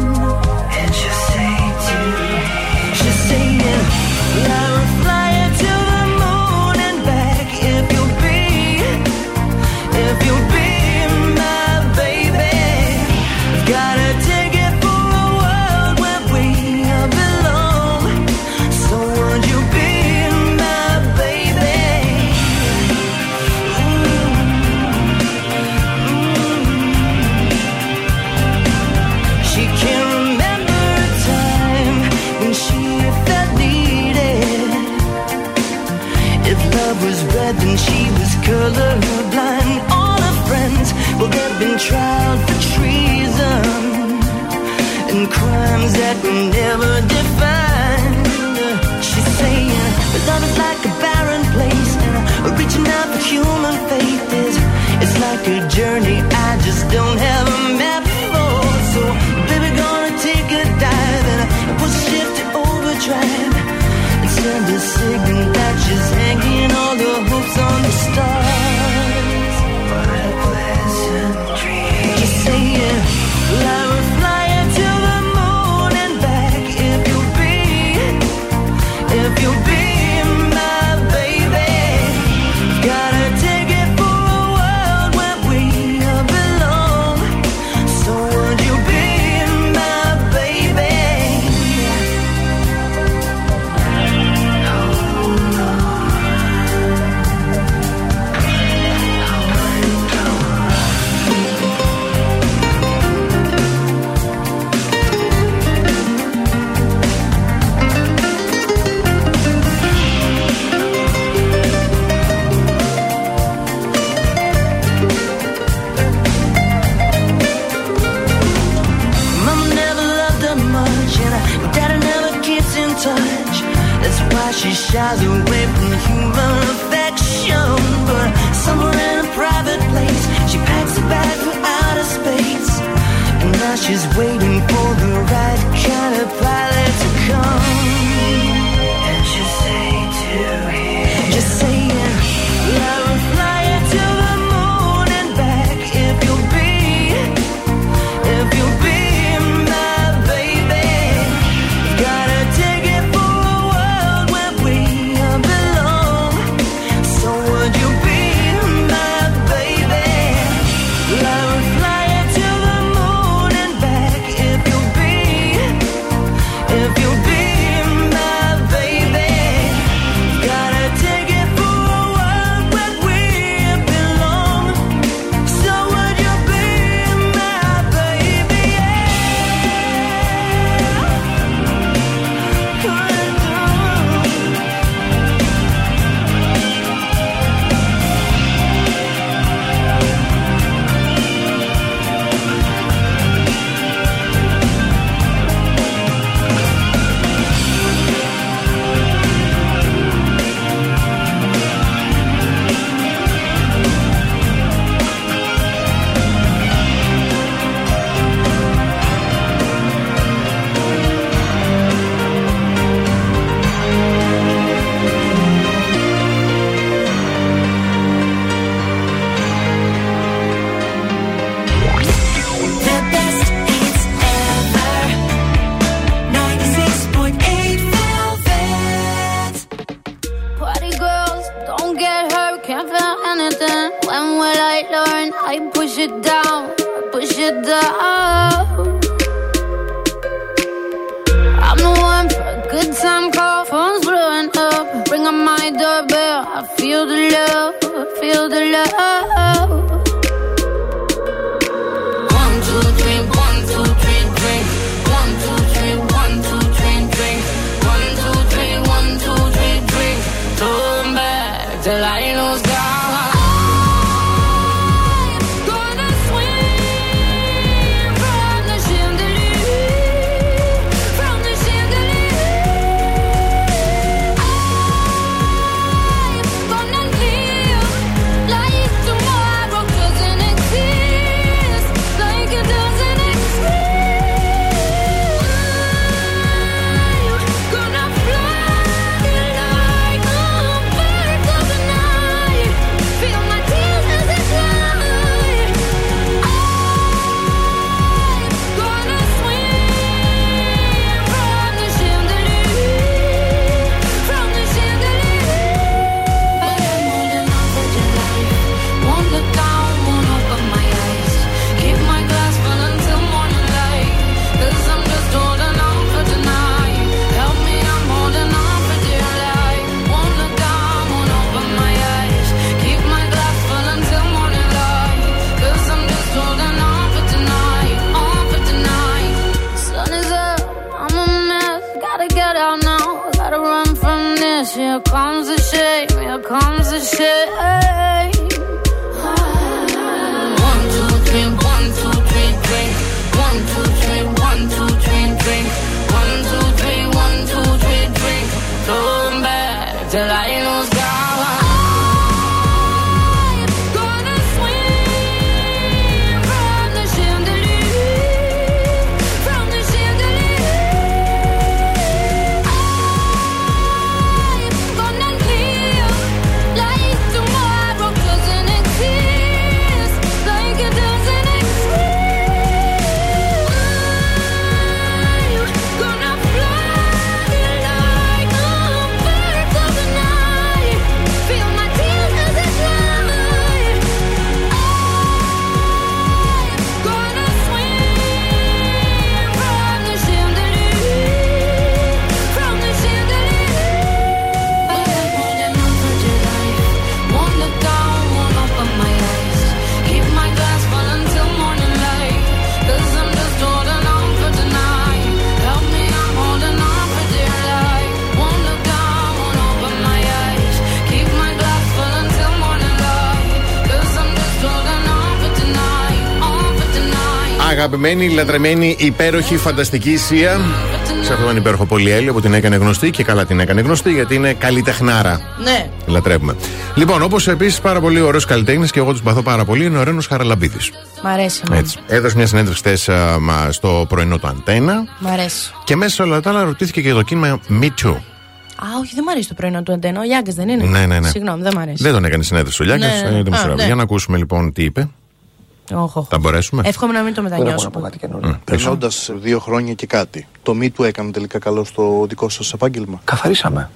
Colorblind. All her friends, well, they've been tried for treason and crimes that were never defined. She's saying that love is like a barren place, and reaching out for human faith is it's like a journey I just don't have a map for. So, baby, gonna take a dive and put shit to overdrive and send a signal that she's hanging all the hopes star Αγαπημένη, λατρεμένη, υπέροχη, φανταστική Σία. Σε αυτόν τον υπέροχο πολυέλιο που την έκανε γνωστή και καλά την έκανε γνωστή γιατί είναι καλλιτεχνάρα. Ναι. Λατρεύουμε. Λοιπόν, όπως επίσης πάρα πολύ ωραίος καλλιτέχνης και εγώ τους παθώ πάρα πολύ είναι ο Ρένος Χαραλαμπίδης. Μ' αρέσει. εμένα. Έτσι. Έδωσε μια συνέντευξη χθες στο πρωινό του Αντένα Μ' αρέσει. και μέσα σε όλα τα άλλα ρωτήθηκε και για το κίνημα Me Too. Α, όχι, δεν μ' αρέσει το πρωινό του αντένα. Ο Γιάνκα δεν είναι; Ναι, ναι, ναι. Συγγνώμη, δεν μ' αρέσει. Δεν τον έκανε συνέντευξη ο Λιάκη, Ναι, ναι. είναι δημοσιογράφο. Α, ναι. Για να ακούσουμε λοιπόν τι είπε. Όχ, όχ. Θα μπορέσουμε; Εύχομαι να μην το μετανιώσω. Περνώντας δύο χρόνια και κάτι, το μη του έκανε τελικά καλό στο δικό σας επάγγελμα; Καθαρίσαμε.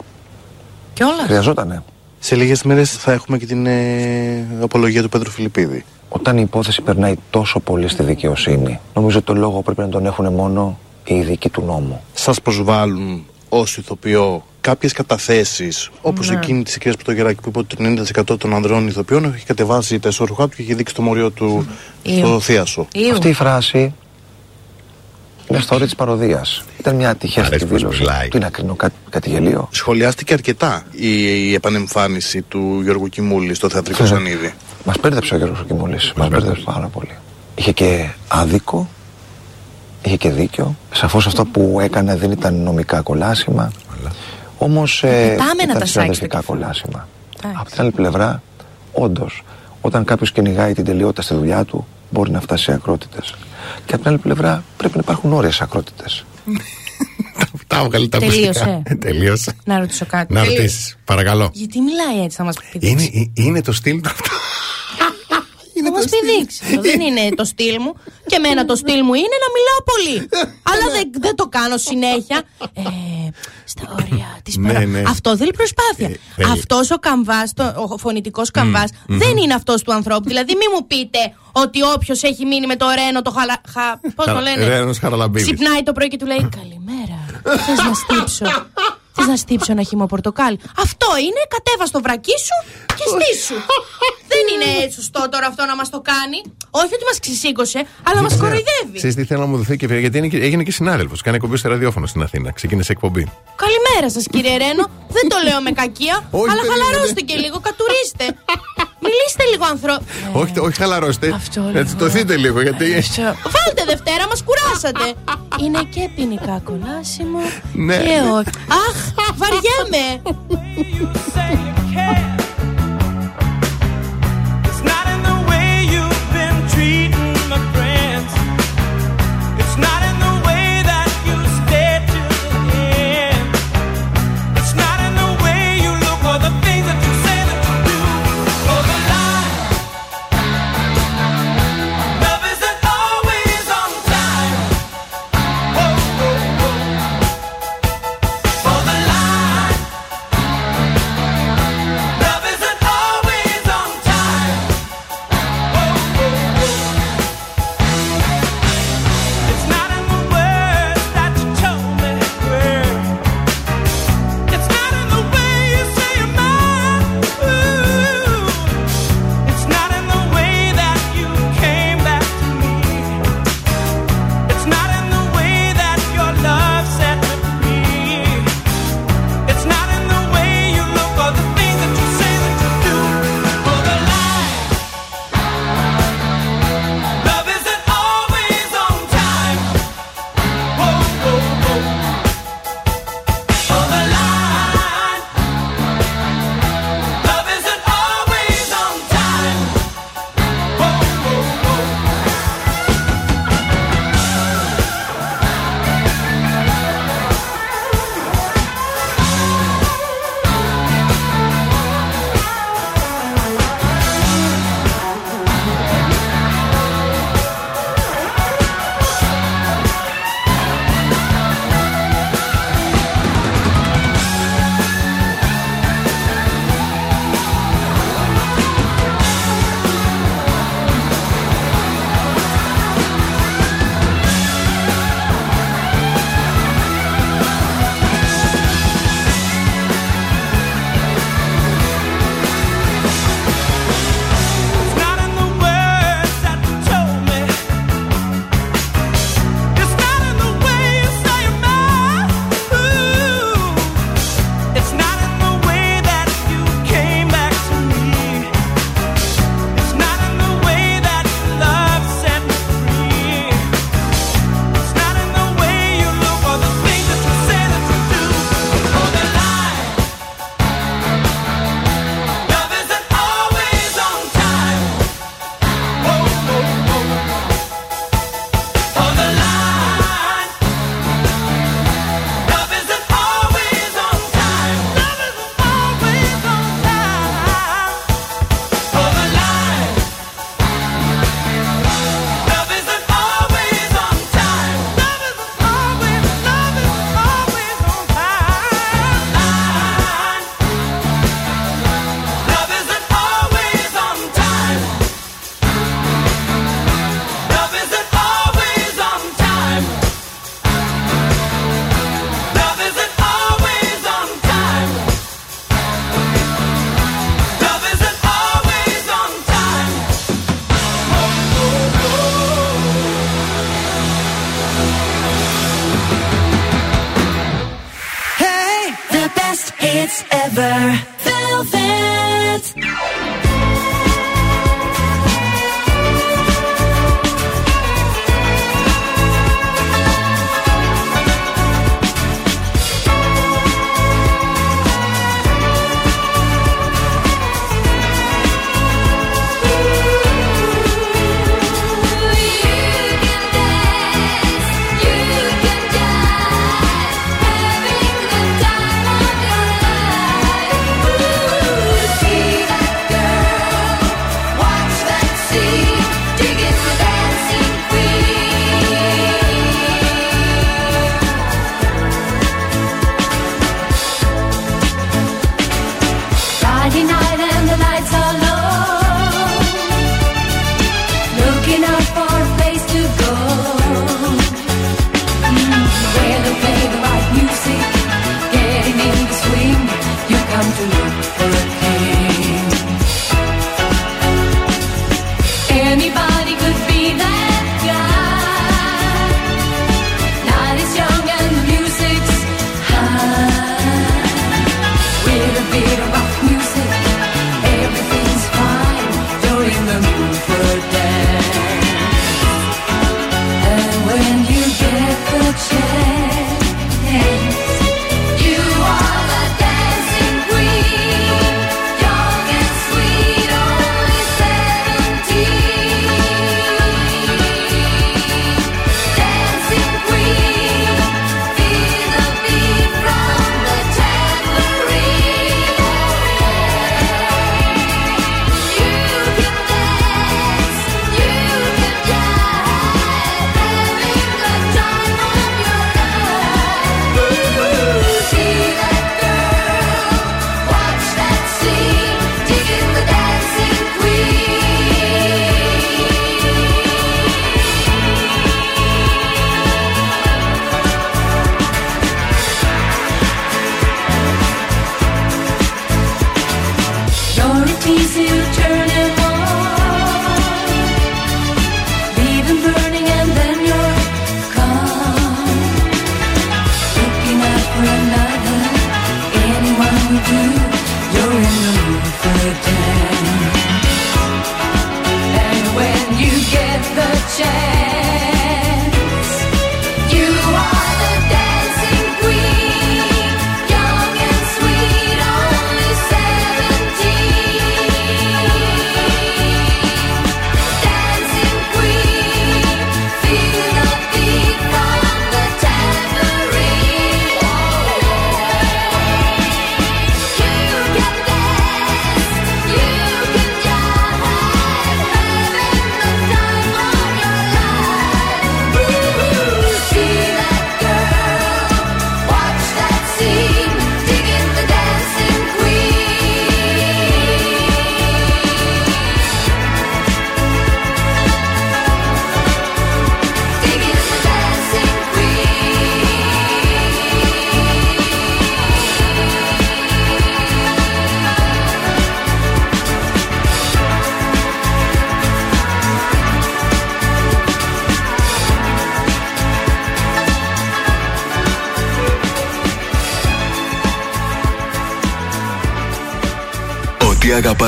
Κιόλας; Χρειαζότανε. Σε λίγες μέρες θα έχουμε και την ε, απολογία του Πέτρου Φιλιππίδη. Όταν η υπόθεση περνάει τόσο πολύ στη δικαιοσύνη, νομίζω ότι το λόγο πρέπει να τον έχουν μόνο οι ειδικοί του νόμου. Σας προσβάλλουν ω ηθοποιό κάποιες καταθέσεις, όπως Ναι. εκείνη της κυρίας Πρωτογεράκη που είπε ότι το 90% των ανδρών ηθοποιών έχει κατεβάσει τα εσωρουχά του και έχει δείξει το μοριό του Ιου. στο θείασο. Αυτή η φράση είναι στο όρι της παροδίας. Ήταν μια ατυχέστατη δήλωση. Τι να κρίνω, κάτι, κάτι γελίο. Σχολιάστηκε αρκετά η, η επανεμφάνιση του Γιώργου Κιμούλη στο θεατρικό Ναι. σανίδι. Μας πέρδεψε ο Γιώργος Κιμούλης. Μας πέρδεψε πάρα πολύ. Είχε και άδικο, είχε και δίκιο. Σαφώς αυτό που έκανε δεν ήταν νομικά κολάσιμα. Όμως ε, Κοιτάμε να ήταν τα συναδελφικά κολάσιμα. Από την άλλη πλευρά, όντως, όταν κάποιος κυνηγάει την τελειότητα στη δουλειά του, μπορεί να φτάσει σε ακρότητες. Και από την άλλη πλευρά, πρέπει να υπάρχουν όρια σε ακρότητες. Τα έβγαλε τα Τελείωσε. ακουστικά. Τελείωσε. Να ρωτήσω κάτι. Να ρωτήσεις, παρακαλώ. Γιατί μιλάει έτσι, θα μας πεις. Είναι, ε- είναι το στυλ του αυτό. Είναι μας πηδήξει. Αυτό δεν είναι το στυλ μου. Και εμένα το στυλ μου είναι να μιλάω πολύ. Αλλά δεν, δεν το κάνω συνέχεια. Ε, στα όρια της Ναι, πέρα. ναι. Αυτό θέλει προσπάθεια. θέλει. Αυτός ο καμβάς, ο φωνητικός καμβάς, δεν είναι αυτός του ανθρώπου. Δηλαδή, μην μου πείτε ότι όποιος έχει μείνει με το ρένο, το χαλα. Χα... Πώς το Χαρα- λένε. Ρένος Χαραλαμπίδης. Ξυπνάει το πρωί και του λέει Καλημέρα. Θες να στύψω. Θε να στύψω ένα χυμό πορτοκάλι. Αυτό είναι, κατέβα στο βρακί σου και στήσου. Δεν είναι σωστό τώρα αυτό να μας το κάνει. Όχι ότι μας ξυσήκωσε, αλλά μας κοροϊδεύει. Ξέρεις τι θέλω να μου δοθεί και ευκαιρία, γιατί είναι και- έγινε και συνάδελφος. Κάνει εκπομπή στο ραδιόφωνο στην Αθήνα. Ξεκίνησε εκπομπή. Καλημέρα σας, κύριε Ρένο. Δεν το λέω με κακία, Όχι, αλλά περίμενε. χαλαρώστε και λίγο, κατουρίστε. Μιλήστε λίγο ανθρώπου. όχι, όχι χαλαρώστε. Έτσι τοθείτε λίγο, γιατί. Βάλτε Δευτέρα, μας κουράσατε. Είναι και ποινικά κολάσιμο. Ναι. Και ο... Αχ, βαριέμαι.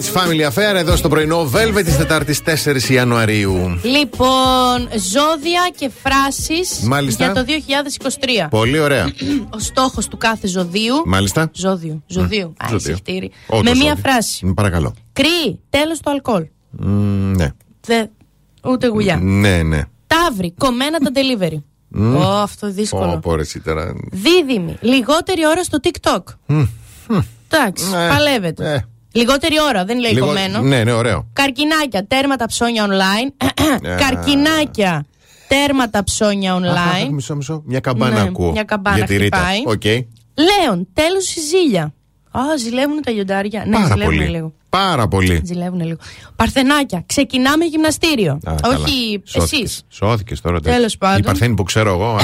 J. Blights Family Affair εδώ στο πρωινό Velvet της Τετάρτης 4 Ιανουαρίου. Λοιπόν, ζώδια και φράσεις Μάλιστα. για το 2023. Πολύ ωραία. Ο στόχος του κάθε ζωδίου. Μάλιστα. Ζώδιο. Ζωδίου. Α, Ζωδίο. συχτήρι. Όντως, Με μία όντως. φράση. Μ, Παρακαλώ. Κρύη, τέλος το αλκοόλ. Μ, ναι. Δε, ούτε γουλιά. Ναι, ναι. Ταύρι, κομμένα τα delivery. Μ. Ω, αυτό δύσκολο. Ω, πω, ρε, εσύ τώρα. Δίδυμη, λιγότερη ώρα στο TikTok. Μ, Εντάξει, Ναι. παλεύετε. Λιγότερη ώρα, δεν λέει λίγο- κομμένο. Ναι, ναι, ωραίο. Καρκινάκια, τέρμα τα ψώνια online. Ε. Καρκινάκια, τέρμα τα ψώνια Αχ, αχ, online. Μισό, μισό. Μια καμπάνα Ναι, ακούω. μια καμπάνα Για τη Ρίτα. χτυπάει. Οκ. Λέων, τέλος η ζήλια. Α, ζηλεύουν τα λιοντάρια. Ναι, Πάρα ζηλεύουν πολύ. λίγο. Πάρα πολύ. Ζηλεύουν λίγο. Παρθενάκια, ξεκινάμε γυμναστήριο. Α, καλά. Όχι Σώθηκες. εσείς. Σώθηκες τώρα. Τέλος πάντων. Οι Παρθένοι που ξέρω εγώ.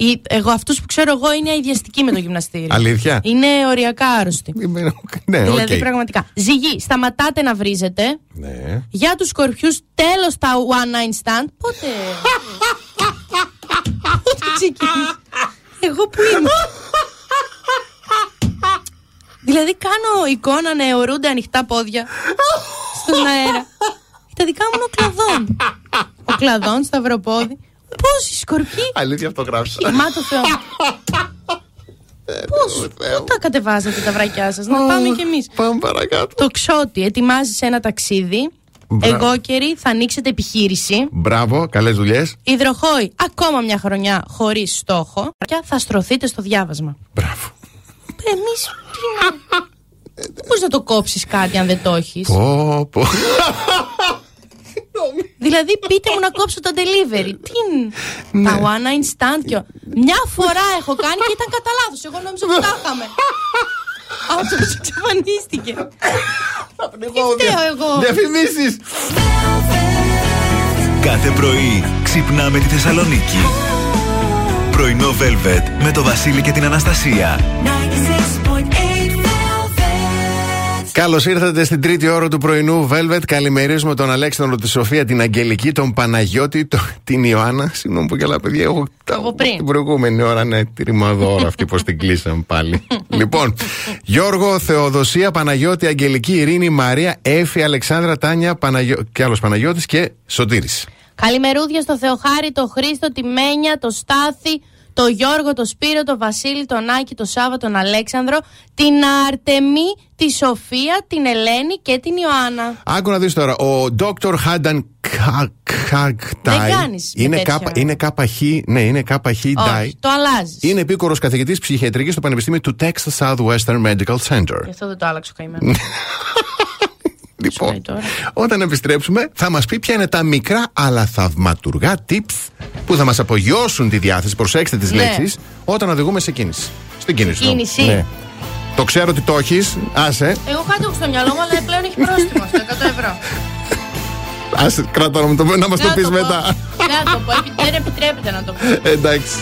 άστο. Εγώ αυτούς που ξέρω εγώ είναι αηδιαστικοί με το γυμναστήριο. Αλήθεια; Είναι οριακά άρρωστοι. ναι, δηλαδή οκ. πραγματικά. Ζυγή, σταματάτε να βρίζετε. Ναι. Για τους σκορπιούς, τέλος τα one night stand. Πότε; Πότε ξεκινήσει. Εγώ που είμαι. δηλαδή κάνω εικόνα να αιωρούνται ανοιχτά πόδια στον αέρα. Τα δικά μου είναι ο κλαδόν. Ο κλαδόν, σταυροπόδι. Πόσοι σκορπιοί. Αλήθεια αυτό γράψα. Μα το Θεό. Πώς, πού τα κατεβάζετε τα βρακιά σας, να πάμε κι εμείς. Πάμε παρακάτω. Το ξότι, ετοιμάζεις ένα ταξίδι. Μπράβο. Εγώ καιρή θα ανοίξετε επιχείρηση. Μπράβο, καλές δουλειές. Υδροχόη, ακόμα μια χρονιά χωρίς στόχο. Και θα στρωθείτε στο διάβασμα. Μπράβο. Εμείς, τι να... Πώς να το κόψεις κάτι αν δεν το έχεις; Πω, πω. Δηλαδή πείτε μου να κόψω το delivery. Τι είναι; Ναι. Τα one night stand και... ο- Μια φορά έχω κάνει και ήταν κατά λάθος. Εγώ νόμιζα ότι τα είχαμε. Αυτό εξαφανίστηκε. Τι φταίω εγώ; Διαφημίσεις. Κάθε πρωί ξυπνάμε τη Θεσσαλονίκη. Πρωινό Velvet με το Βασίλη και την Αναστασία. 96.8 Καλώς ήρθατε στην τρίτη ώρα του πρωινού Velvet. Καλημερίζουμε τον Αλέξανδρο, τη Σοφία, την Αγγελική, τον Παναγιώτη, τον, την Ιωάννα. Συγγνώμη που γελάω, παιδιά. Εγώ Από πριν. την προηγούμενη ώρα, ναι, τη ρημαδόρα αυτή πώ την κλείσαμε πάλι. λοιπόν, Γιώργο, Θεοδοσία, Παναγιώτη, Αγγελική, Ειρήνη, Μαρία, Έφη, Αλεξάνδρα, Τάνια, Παναγιώ... και άλλος Παναγιώτης και Σωτήρης. Καλημερούδια στο Θεοχάρη, το Χρήστο, τη Μένια, το Στάθη, το Γιώργο, το Σπύρο, το Βασίλη, τον Άκη, το Σάβα, τον Αλέξανδρο, την Αρτεμή, τη Σοφία, την Ελένη και την Ιωάννα. Άκου να δεις τώρα, ο Dr. Χάνταν Κακτάι. Δεν κάνεις με Είναι τέτοια. κάπα, είναι κάπα χ, ναι, είναι κάπα χ, Ντάι. Όχι, το αλλάζεις. Είναι επίκορος καθηγητής ψυχιατρικής στο Πανεπιστήμιο του Texas Southwestern Medical Center. Γι' αυτό δεν το άλλαξε ο καημένο. Λοιπόν, όταν επιστρέψουμε, θα μας πει ποια είναι τα μικρά αλλά θαυματουργά tips που θα μας απογειώσουν τη διάθεση. Προσέξτε τις Ναι. λέξεις όταν οδηγούμε σε κίνηση. Στην κίνηση. ναι. Κίνηση. Το ξέρω ότι το έχεις. Άσε. Εγώ κάτι έχω στο μυαλό μου, αλλά πλέον έχει πρόστιμο στο 100 ευρώ. Άσε, κράτα να, μου το, να μας το Δεν πεις θα πω. μετά. Δεν θα το πω, επι- δεν επιτρέπεται να το πω. Εντάξει.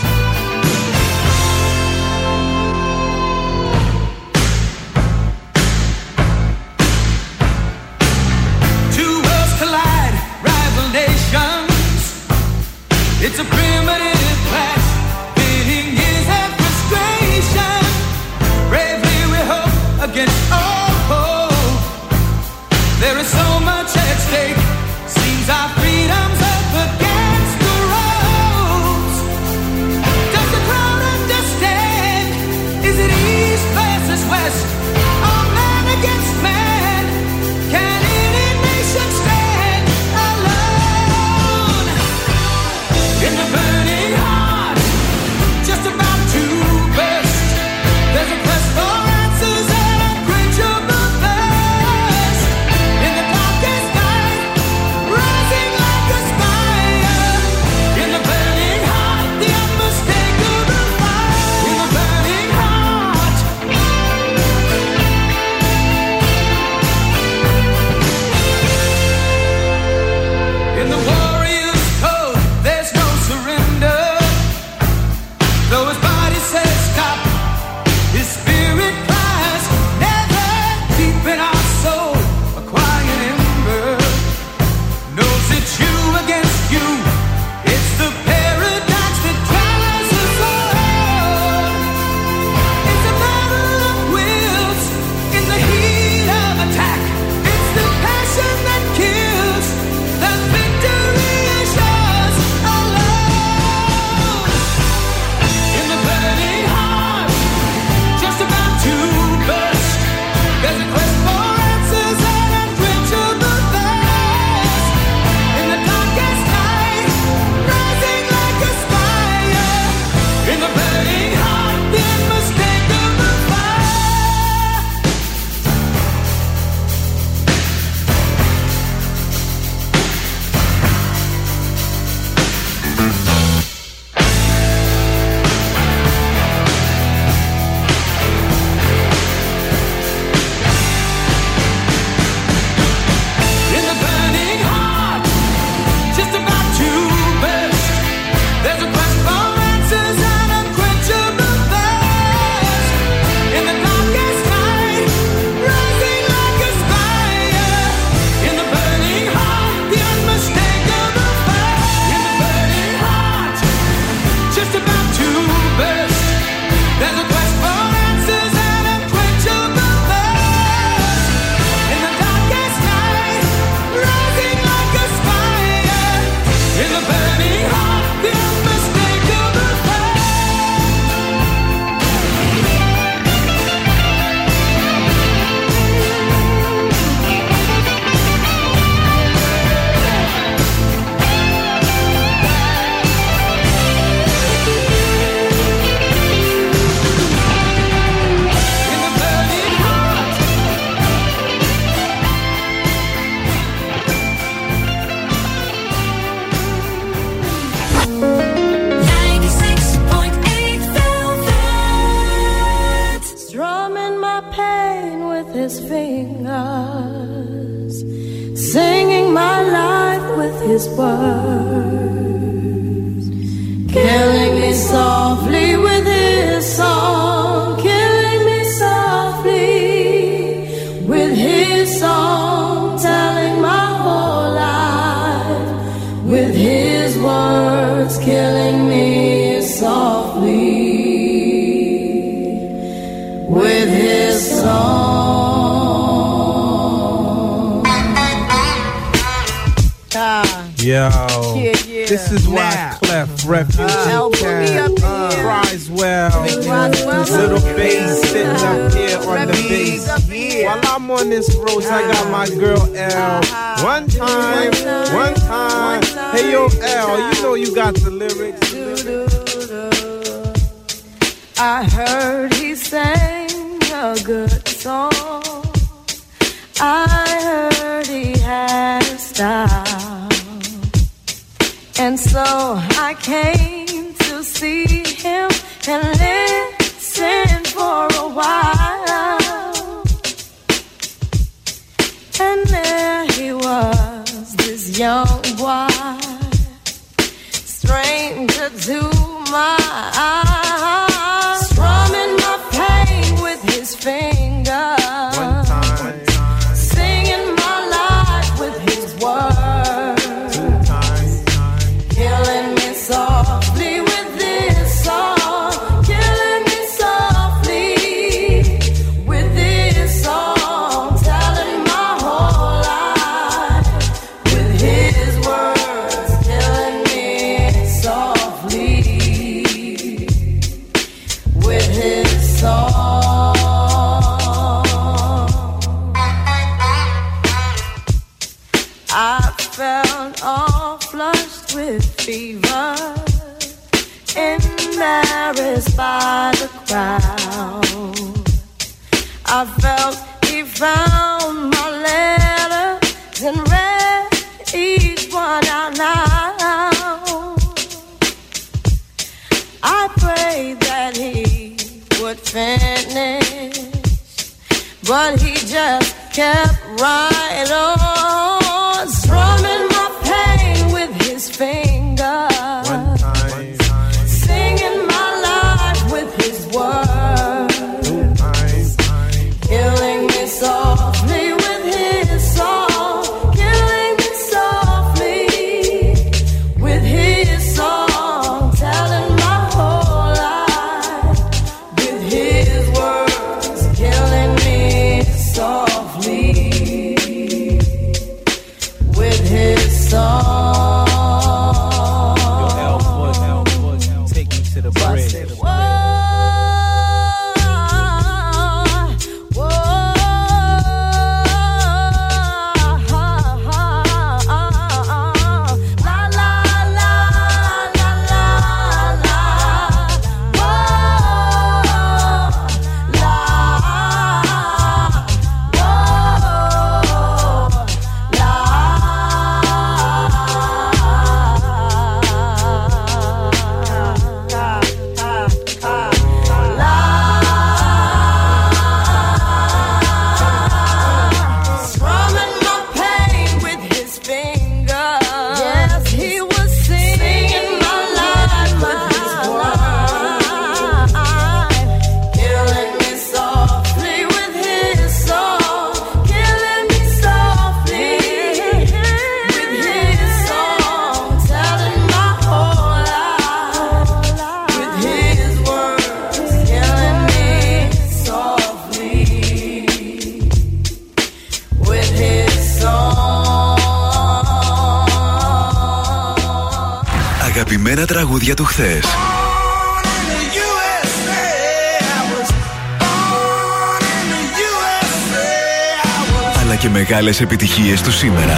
Μεγάλες επιτυχίες του σήμερα.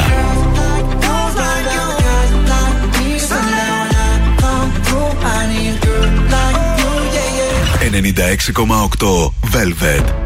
96,8 Velvet.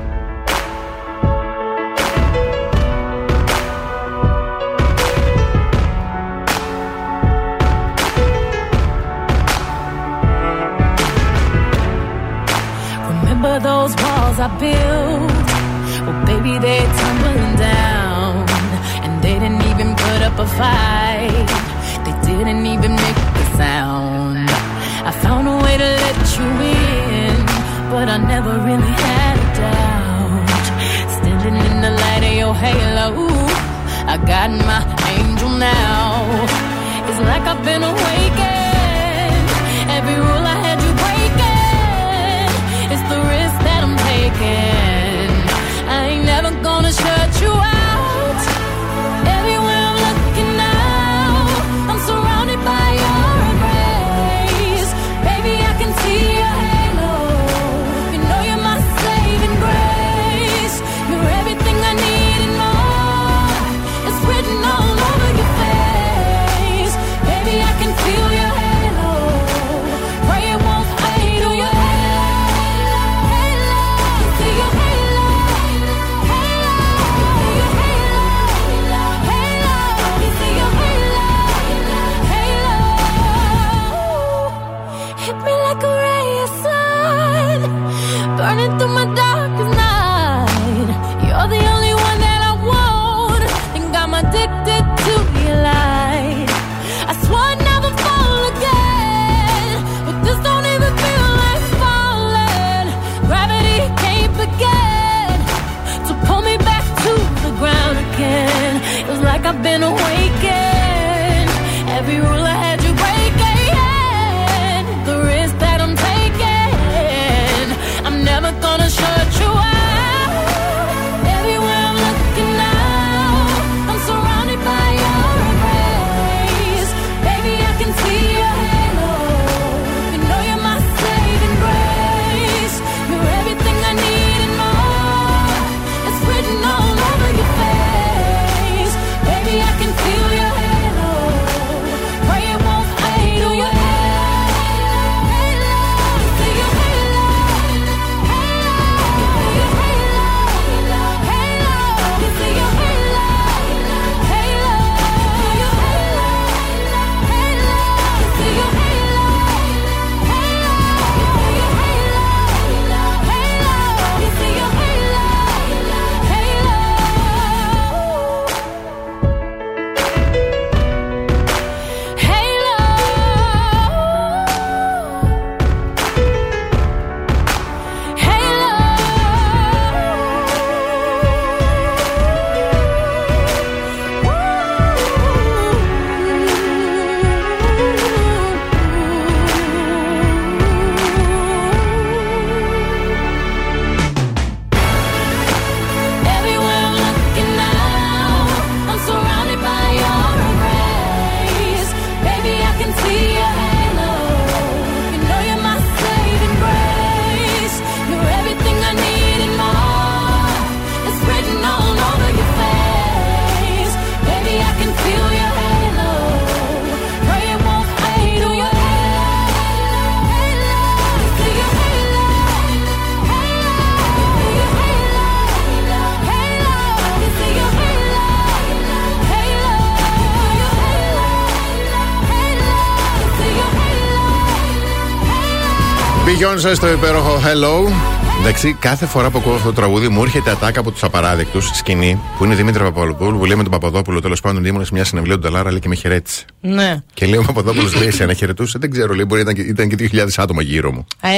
Beyoncé στο υπέροχο Hello. Εντάξει, κάθε φορά που ακούω αυτό το τραγούδι μου έρχεται ατάκα από τους απαράδεκτους σκηνή που είναι η Δημήτρη Παπαδόπουλου που λέει με τον Παπαδόπουλο τέλος πάντων ήμουν σε μια συναυλία του Νταλάρα λέει και με χαιρέτησε. Ναι. Και λέει ο Παπαδόπουλος λέει σε να χαιρετούσε, δεν ξέρω, λέει μπορεί ήταν, και- ήταν και 2.000 άτομα γύρω μου. Ε,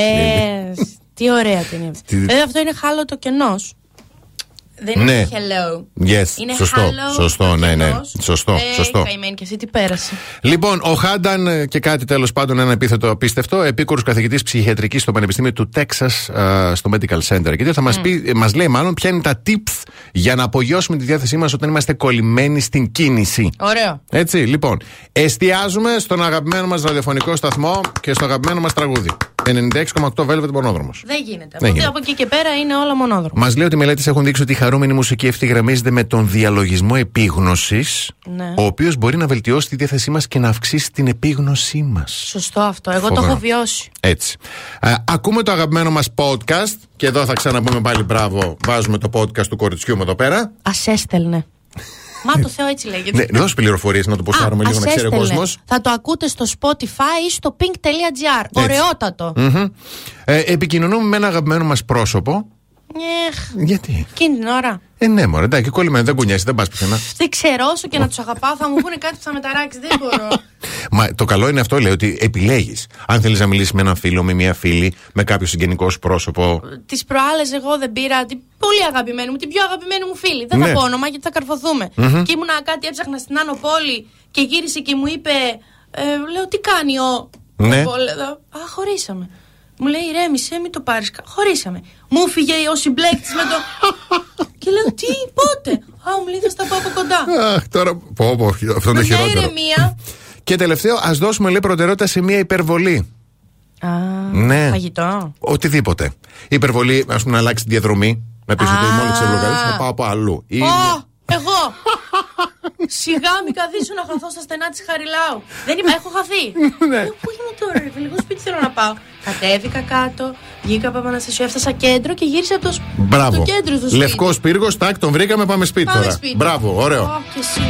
τι ωραία ταινία. Τι- Βέβαια αυτό είναι χάλο το κενός. Δεν Ναι. είναι hello. Yes, είναι σωστό, hello σωστό, το ναι, ναι. κενός. Σωστό, ε, σωστό. Καημένη και εσύ τι πέρασε. Λοιπόν, ο Χάνταν ε, και κάτι τέλος πάντων, ένα επίθετο απίστευτο, επίκουρο καθηγητής ψυχιατρικής στο Πανεπιστήμιο του Τέξας στο Medical Center. Και τι θα μας πει, μας λέει μάλλον ποια είναι τα tips για να απογειώσουμε τη διάθεσή μας όταν είμαστε κολλημένοι στην κίνηση. Ωραίο. Έτσι, λοιπόν, εστιάζουμε στον αγαπημένο μας ραδιοφωνικό σταθμό και στο αγαπημένο μας τραγούδι. 96,8 Velvet Μονόδρομος. Δεν γίνεται. Δεν Από, γίνεται. από εκεί και πέρα είναι όλα μονόδρομος. Μας λέει ότι οι μελέτες έχουν δείξει ότι η χαρούμενη μουσική ευθυγραμμίζεται με τον διαλογισμό επίγνωσης, Ναι. ο οποίος μπορεί να βελτιώσει τη διάθεσή μας και να αυξήσει την επίγνωσή μας. Σωστό αυτό. Εγώ το Φοβερό. έχω βιώσει. Έτσι. Α, ακούμε το αγαπημένο μας podcast και εδώ θα ξαναπούμε πάλι μπράβο. Βάζουμε το podcast του κοριτσιού μου εδώ πέρα. Α έστελνε. Μα το Θεό έτσι λέγεται. Ναι, δώσ' πληροφορίες να το ποστάρουμε Α, λίγο ας να ξέρει ο έστελνε. κόσμος. Θα το ακούτε στο Spotify ή στο pink.gr. Ωραιότατο. Ε, επικοινωνούμε με ένα αγαπημένο μας πρόσωπο. Εχ, Γιατί; εκείνη την ώρα. Ε, ναι, μωρέ, εντάξει, κολλημένο, δεν κουνιέσαι, δεν πας πουθενά. Δεν ξέρω όσο και να τους αγαπάω θα μου πούνε κάτι που θα με ταράξει. Δεν μπορώ. Μα το καλό είναι αυτό, λέει, ότι επιλέγεις. Αν θέλεις να μιλήσεις με έναν φίλο, με μια φίλη, με κάποιο συγγενικό σου πρόσωπο. Τις προάλλες εγώ δεν πήρα την πολύ αγαπημένη μου, την πιο αγαπημένη μου φίλη. Δεν Ναι. θα πω όνομα γιατί θα καρφωθούμε. Μμμ. Και ήμουνα κάτι, έψαχνα στην Άνω Πόλη και γύρισε και μου είπε. Ε, λέω, τι κάνει ο. Ναι. ο Πόλ εδώ;» Α, χωρίσαμε. Μου λέει, ηρέμησε, μην το πάρεις. Χωρίσαμε. Μου φύγε ο συμπλέκτη με το. και λέω, τι, πότε; Α, μου λέει, θα στα πάω από κοντά. Αχ, τώρα. Πω, πω, αυτό είναι το Με μια χειρότερο. ηρεμία. Και τελευταίο, ας δώσουμε λέει προτεραιότητα σε μια υπερβολή. Α, Ναι. Φαγητό. Οτιδήποτε. Υπερβολή, ας πούμε, να αλλάξει τη διαδρομή. Να πεις ότι Α. μόλι ξέρω λογαριασμό θα πάω από αλλού. Ή... Ω, εγώ. Σιγά μην καθίσω να χαθώ στα στενά της Χαριλάου. Δεν είμαι, έχω χαθεί. Ναι. Λέω, Πού είμαι τώρα, ρε, φίλε, εγώ σπίτι θέλω να πάω. Κατέβηκα κάτω, βγήκα από Αναστασίου, έφτασα κέντρο και γύρισα από το, σ- Μπράβο. το κέντρο στο σπίτι. Λευκό πύργος, τάκ, τον βρήκαμε, πάμε σπίτι Πάμε τώρα. σπίτι. Μπράβο, ωραίο. Ω, και εσύ.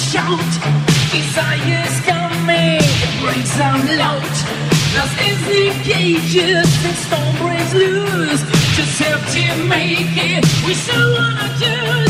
Shout. Desire's coming, breaks out loud. Lost in the cages, the storm breaks loose. Just have to make it, we still wanna choose.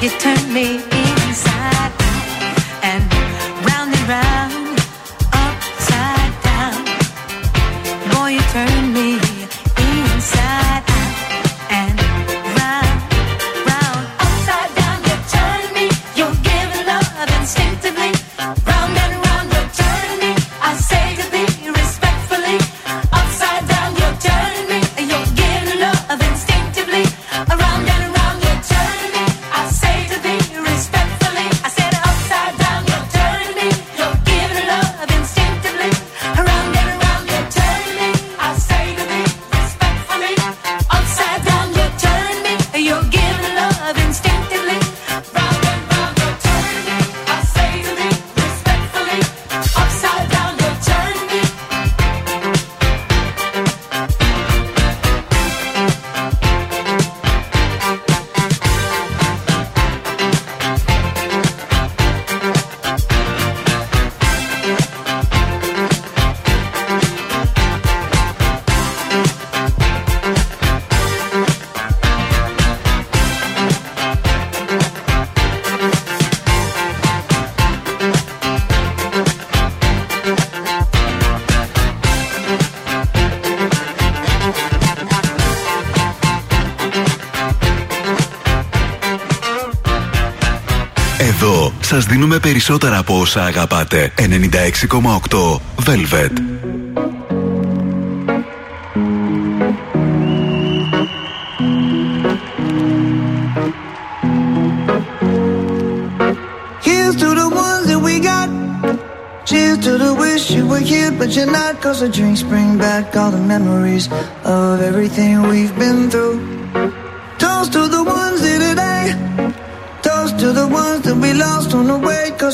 You turn me Περισσότερα από όσα αγαπάτε. 96,8 Velvet. Here's to the ones that we got. Cheers to the wish you were here, but you're not. Cause the drinks bring back all the memories of everything we've been through.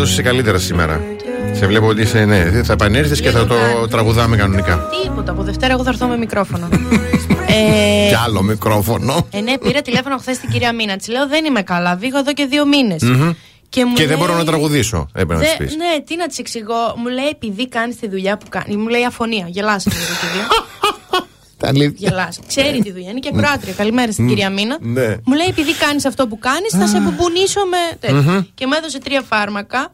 Πάντως είσαι καλύτερα σήμερα. Σε βλέπω ότι είσαι, ναι, θα επανέλθεις και θα το τραγουδάμε κανονικά. Τίποτα. Από Δευτέρα εγώ θα έρθω με μικρόφωνο. ε, Κι άλλο μικρόφωνο. ε, ναι, πήρα τηλέφωνο χθες την κυρία Μίνα. Της λέω δεν είμαι καλά. Βήγω εδώ και δύο μήνες. Μμμ. Και, μου Και δεν λέει- μπορώ να τραγουδήσω. Έπρεπε να Δε- τη πεις. Ναι, τι να της εξηγώ. Μου λέει επειδή κάνεις τη δουλειά που κάνει. Μου λέει αφωνία. Γελάσαμε εδώ και δύο. Τα αλήθεια. Γελάσαμε. Ξέρει τη δουλειά. Είναι και ακροάτρια. Καλημέρα στην Μμ. κυρία Μίνα. Ναι. Μου λέει επειδή κάνεις αυτό που κάνεις, θα σε μπουμπουνίσω με. τέτοιο. Μμμ. Και μου έδωσε τρία φάρμακα.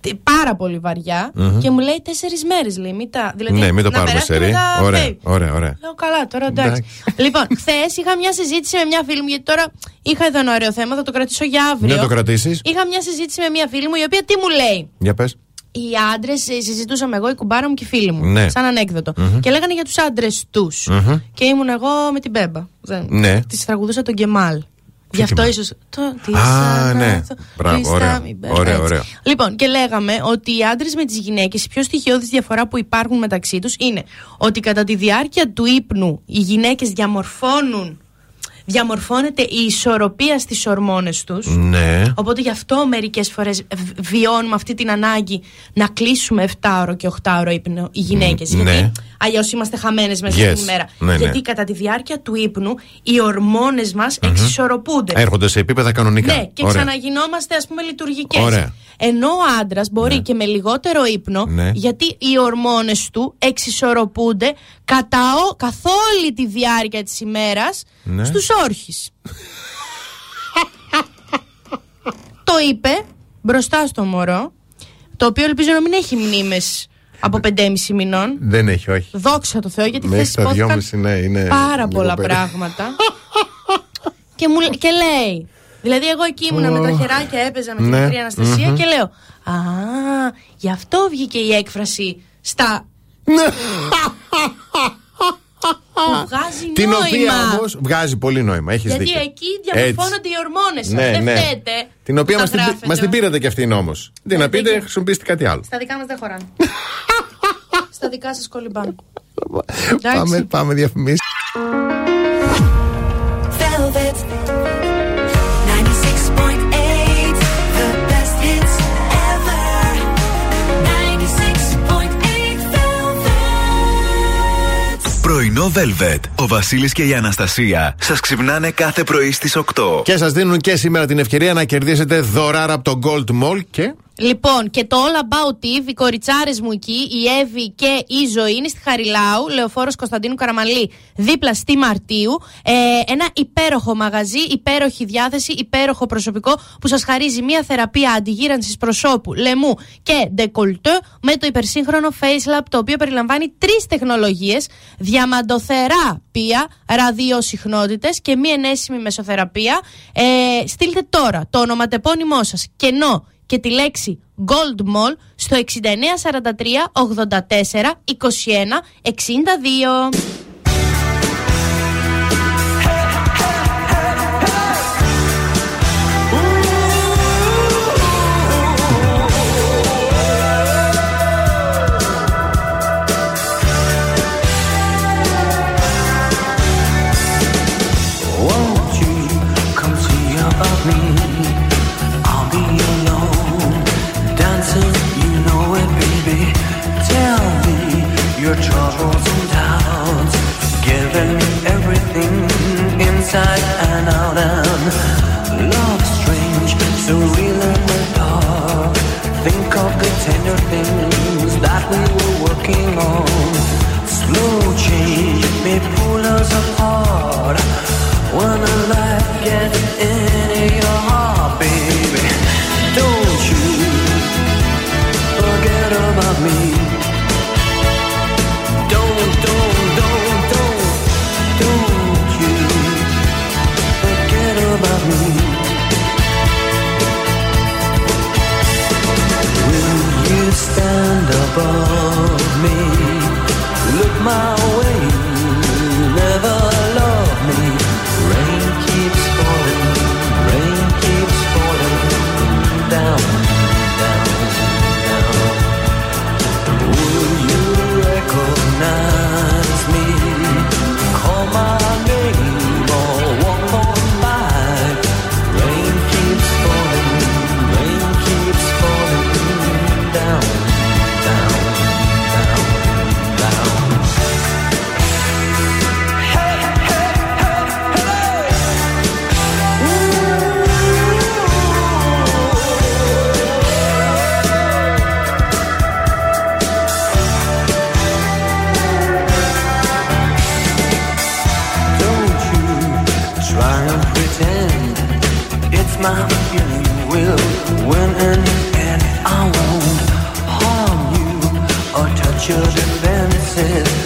τε- Πάρα πολύ βαριά Μμμ. και μου λέει τέσσερις μέρες. Λέει, μην τα. Δηλαδή, Ναι, μην το να πάρουμε περάσετε σε ρί. μετά, Ωραία, baby. ωραία, ωραία. Λέω καλά, τώρα εντάξει. λοιπόν, χθες είχα μια συζήτηση με μια φίλη μου, γιατί τώρα είχα εδώ ένα ωραίο θέμα, θα το κρατήσω για αύριο. Να το κρατήσεις. Είχα μια συζήτηση με μια φίλη μου, η οποία τι μου λέει. Για πες. Οι άντρες συζητούσαμε εγώ, η κουμπάρα μου και οι φίλοι μου. Ναι. Σαν ανέκδοτο. Μμμ. Και λέγανε για τους άντρες τους. Μμμ. Και ήμουν εγώ με την Μπέμπα. Ναι. Τη τραγουδούσα τον Κεμάλ. Γι' αυτό ίσω. Το, τι Α, σαν ναι. αυτό, Μπράβο, τι ωραία. στα μη μπε- Ωραία, έτσι. ωραία. Λοιπόν, και λέγαμε ότι οι άντρες με τις γυναίκες, η πιο στοιχειώδης διαφορά που υπάρχουν μεταξύ τους είναι ότι κατά τη διάρκεια του ύπνου οι γυναίκες διαμορφώνουν. Διαμορφώνεται η ισορροπία στις ορμόνες τους Ναι. Οπότε γι' αυτό μερικές φορές βιώνουμε αυτή την ανάγκη να κλείσουμε 7ωρο και 8ωρο ύπνο οι γυναίκες. Μ, γιατί ναι. αλλιώς είμαστε χαμένες μέσα Yes. στην ημέρα. Ναι, ναι. γιατί κατά τη διάρκεια του ύπνου οι ορμόνες μας εξισορροπούνται. Έρχονται σε επίπεδα κανονικά. Ναι, και Ωραία. ξαναγινόμαστε ας πούμε λειτουργικές. Ωραία. Ενώ ο άντρας μπορεί και με λιγότερο ύπνο, Ναι. γιατί οι ορμόνες του εξισορροπούνται κατά ο, καθ' όλη τη διάρκεια της ημέρας Ναι. στους όρχε. το είπε μπροστά στο μωρό, το οποίο ελπίζω να μην έχει μνήμες από 5,5 μηνών. Δεν έχει, όχι. Δόξα τω Θεώ, γιατί Μέχρι χθες τα υπόθηκαν δυόμιση, ναι, είναι. πάρα λίγο πολλά πέρα. πράγματα. και, μου, λέ- και λέει. Δηλαδή, εγώ εκεί ήμουνα με τα χεράκια, έπαιζα με την Ναι, μικρή Αναστασία μμμ. και λέω Α, γι' αυτό βγήκε η έκφραση στα. Ναι. που βγάζει Την νόημα. οποία όμως βγάζει πολύ νόημα. Έχεις Γιατί δίκιο. εκεί διαμορφώνονται οι ορμόνες σα. Ναι, Δεν ναι. φταίτε. Την οποία που μας τα την, γράφετε. μας την πήρατε κι αυτήν όμως. Τι να πείτε, χρησιμοποιήστε κάτι άλλο. Στα δικά μας δεν χωράνε. Στα δικά σας κολυμπάνε. Πάμε, πάμε διαφημίσεις. Πρωινό Velvet. Ο Βασίλης και η Αναστασία σας ξυπνάνε κάθε πρωί στις 8. Και σας δίνουν και σήμερα την ευκαιρία να κερδίσετε δωράρα από το Gold Mall και. Λοιπόν, και το All About Eve, οι κοριτσάρες μου εκεί, η Εύη και η Ζωή είναι στη Χαριλάου, λεωφόρος Κωνσταντίνου Καραμαλή, δίπλα στη Μαρτίου. Ε, ένα υπέροχο μαγαζί, υπέροχη διάθεση, υπέροχο προσωπικό που σας χαρίζει μια θεραπεία αντιγύρανσης προσώπου, λαιμού και ντεκολτέ με το υπερσύγχρονο FaceLab, το οποίο περιλαμβάνει τρεις τεχνολογίες, διαμαντοθεράπεια, ραδιοσυχνότητες και μη ενέσιμη μεσοθεραπεία. Ε, στείλτε τώρα το ονοματεπώνυμό σας κενό και τη λέξη Gold Mall στο 6943 84 21 62. troubles and doubts, giving everything inside and out. And love's strange, so real the dark. Think of the tender things that we were working on. Slow change may pull us apart when life gets in. above me. Look my my feeling will win and I won't harm you or touch your defenses.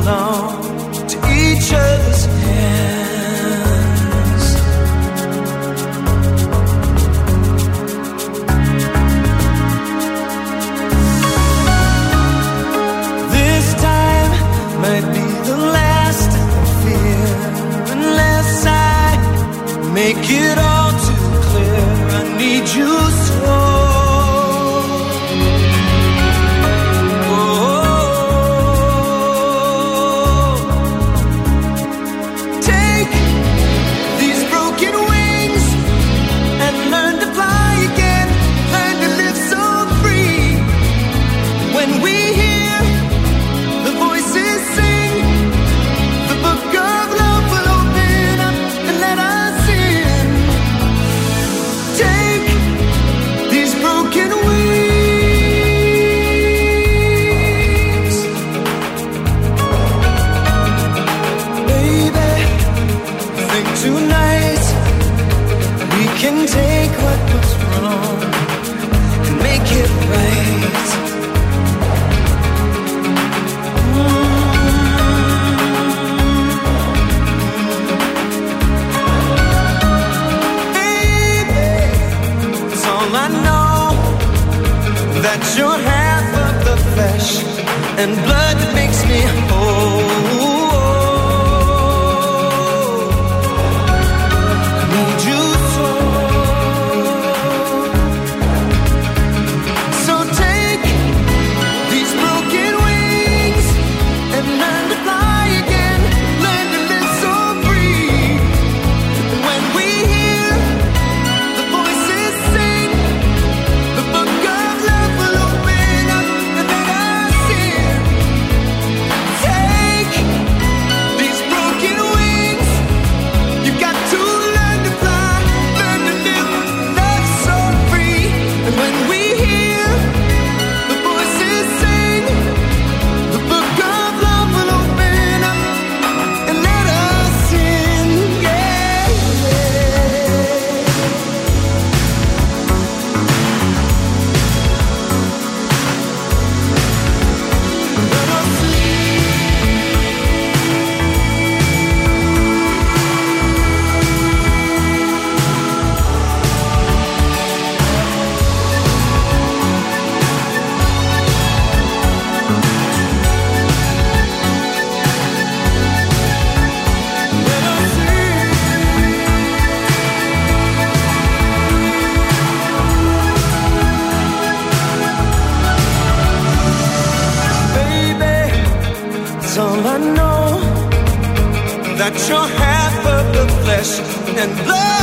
alone. And flesh and blood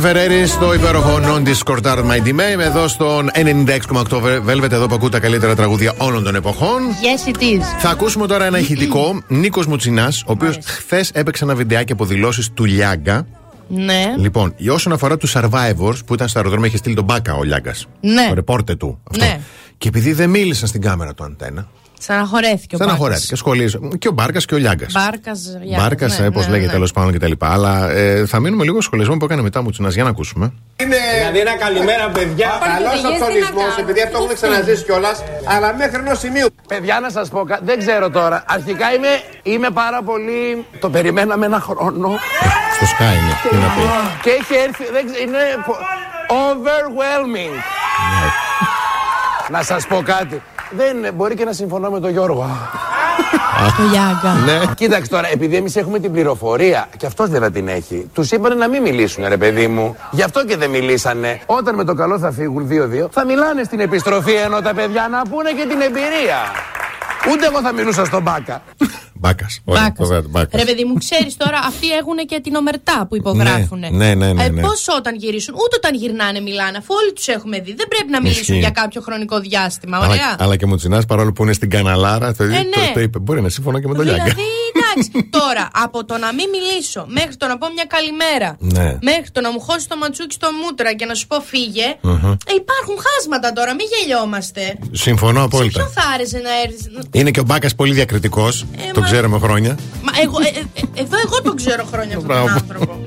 Τζίο Φεραίρη στο υπέροχο Non Discordar My Dime. Εδώ στον 96,8 Velvet, εδώ που ακούτε τα καλύτερα τραγούδια όλων των εποχών. Yes, it is. Θα ακούσουμε τώρα ένα ηχητικό. Νίκος Μουτσινάς, ο οποίος χθες έπαιξε ένα βιντεάκι από δηλώσεις του Λιάγκα. Ναι. Λοιπόν, για όσον αφορά τους survivors που ήταν στο αεροδρόμιο, είχε στείλει τον Μπάκα ο Λιάγκας. Ναι. Το ρεπόρτε του. Αυτό. Ναι. Και επειδή δεν μίλησαν στην κάμερα του αντένα, Στεναχωρέθηκε ο στεναχωρέθηκε. Σχολείο. Και ο Μπάρκας και ο Λιάγκας. Μπάρκας. Μπάρκας, ναι, όπω λέγεται τέλος πάντων κτλ. Αλλά ε, θα μείνουμε λίγο στο σχολιασμό που έκανε μετά Μουτσινά για να ακούσουμε. Είναι δηλαδή ένα καλημέρα, παιδιά. Καλός αυτονισμό, επειδή αυτό έχουμε ξαναζήσει κιόλας. Αλλά μέχρι ενός σημείου. Παιδιά, να σας πω, κα- δεν ξέρω τώρα. Αρχικά είμαι, είμαι πάρα πολύ. Το περιμέναμε ένα χρόνο. Στο Sky είναι. Τι να πει. Και έχει έρθει. Δεν ξέρω, είναι. πο- Overwhelming. να σας πω κάτι. Δεν, μπορεί και να συμφωνώ με τον Γιώργο. Το Γιάγκα. Ναι. Κοίταξε τώρα, επειδή εμείς έχουμε την πληροφορία και αυτός βέβαια την έχει, τους είπανε να μην μιλήσουν, ρε παιδί μου. Γι' αυτό και δεν μιλήσανε. Όταν με το καλό θα φύγουν 2-2, θα μιλάνε στην επιστροφή ενώ τα παιδιά να πούνε και την εμπειρία. Ούτε εγώ θα μιλούσα στον Μπάκα. Μπάκας. Ρε παιδί μου, ξέρεις τώρα, αυτοί έχουν και την ομερτά που υπογράφουν. Ναι, ναι, ναι, ναι, ναι. Πώς όταν γυρίσουν, ούτε όταν γυρνάνε μιλάνε, αφού όλοι τους έχουμε δει. Δεν πρέπει να μιλήσουν Ισχύει. για κάποιο χρονικό διάστημα. Αλλά, Ωραία. αλλά και Μουτσινάς παρόλο που είναι στην Καναλάρα, το, Ε, ναι. το, το είπε. Μπορεί να συμφωνώ και με τον Λιάγκα. Δηλαδή, εντάξει, τώρα από το να μην μιλήσω μέχρι το να πω μια καλημέρα, Ναι. μέχρι το να μου χώσει το ματσούκι στο μούτρα και να σου πω φύγε. Μμμ. ε, υπάρχουν χάσματα τώρα, μην γελιόμαστε. Συμφωνώ απόλυτα. Ποιο θα άρεσε να έρθεις. Είναι και ο Μπάκας πολύ διακριτικός. το μα- ξέρουμε χρόνια. Μα εγώ, ε, ε, ε, εδώ εγώ τον ξέρω χρόνια αυτόν τον Μπράβο. άνθρωπο.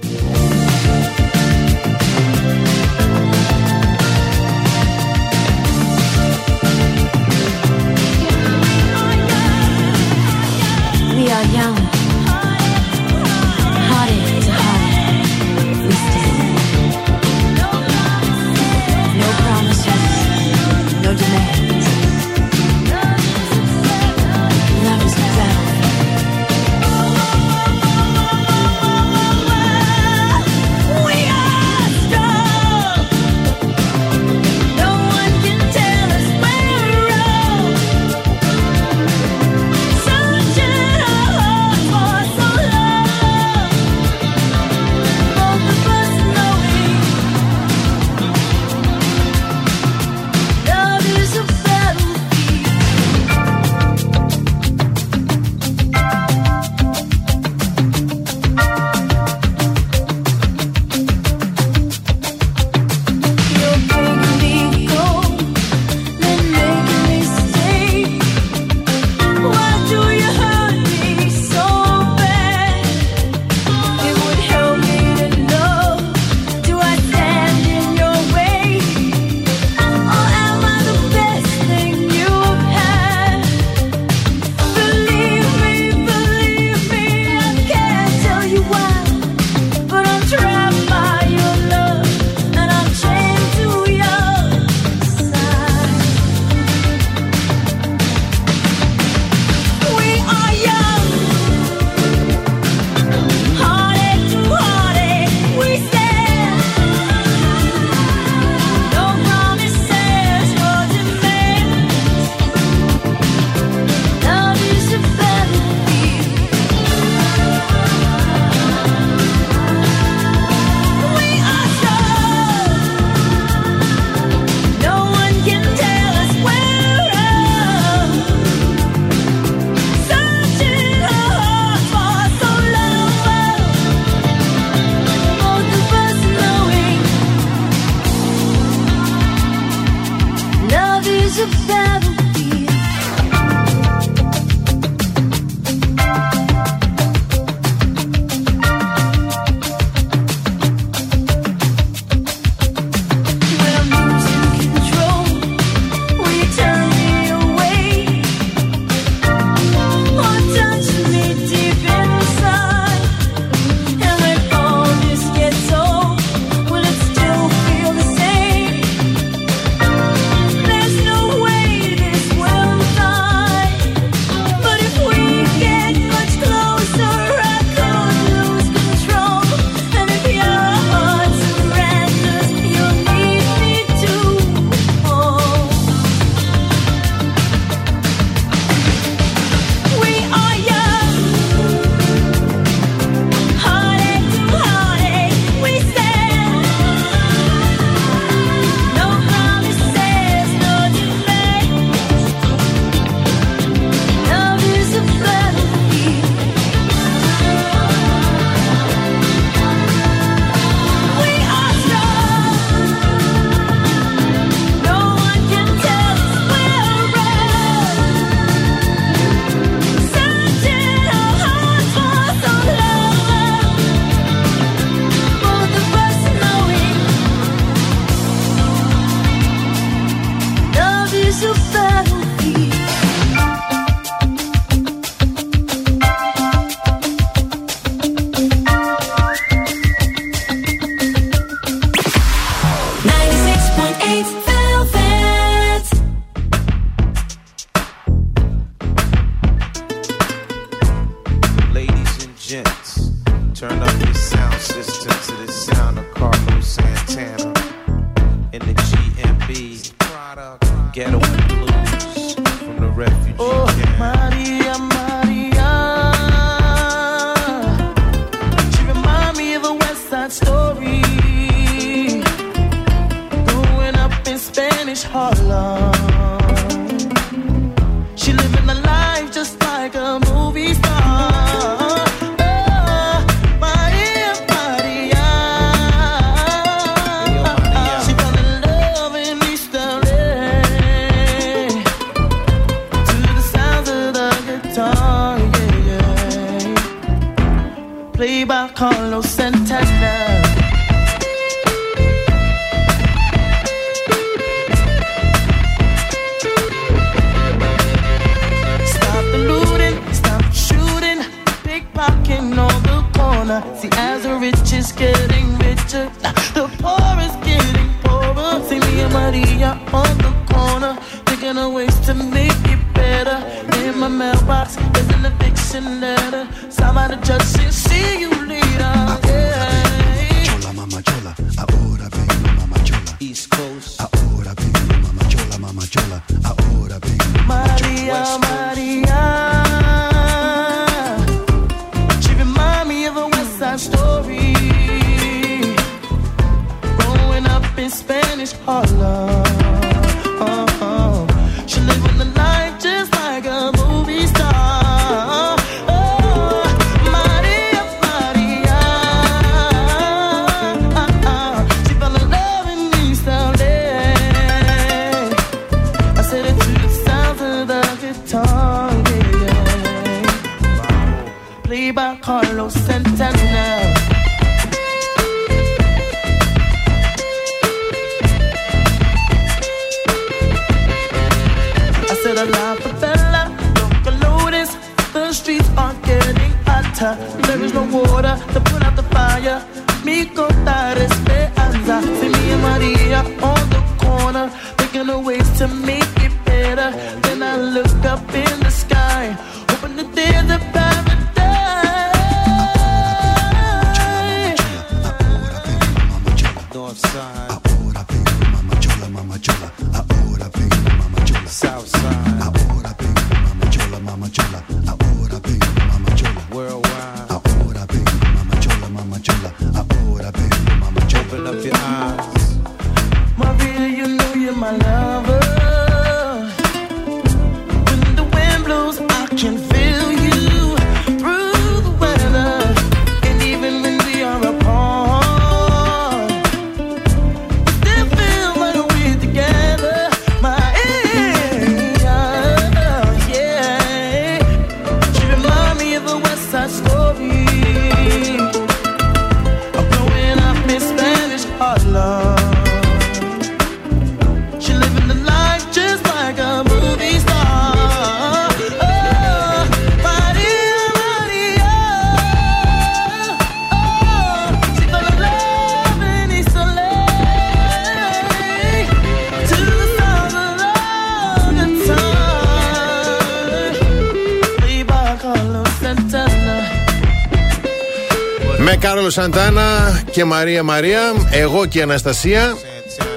Σαντάνα και Μαρία Μαρία, εγώ και η Αναστασία.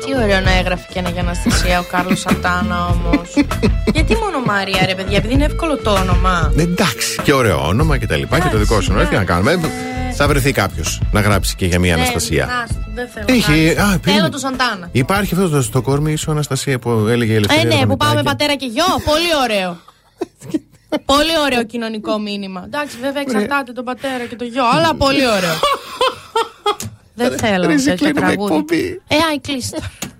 Τι ωραίο να έγραφε και ένα για Αναστασία ο Κάρλος Σαντάνα όμως. Γιατί μόνο Μάρια, ρε παιδιά, επειδή είναι εύκολο το όνομα. Εντάξει, και ωραίο όνομα και τα λοιπά και το δικό σου. όνομα. Τι να κάνουμε. Θα βρεθεί κάποιος να γράψει και για μια Αναστασία. Ναι, να, δεν θέλω. Είχε- να. α, Θέλω περίμενε. το Σαντάνα. Υπάρχει αυτός το στο κόρμι ίσο Αναστασία που έλεγε η Ε, Ελευθερία. ναι, το που πάμε Μητράκη. πατέρα και γιο. Πολύ ωραίο. πολύ ωραίο κοινωνικό μήνυμα. Εντάξει, βέβαια εξαρτάται τον πατέρα και το γιο, αλλά πολύ ωραίο. Δεν θέλω Ρε, εσύ τέτοιο κλείνουμε τραγούδι. εκπομπή. Ε, άι, κλείσει.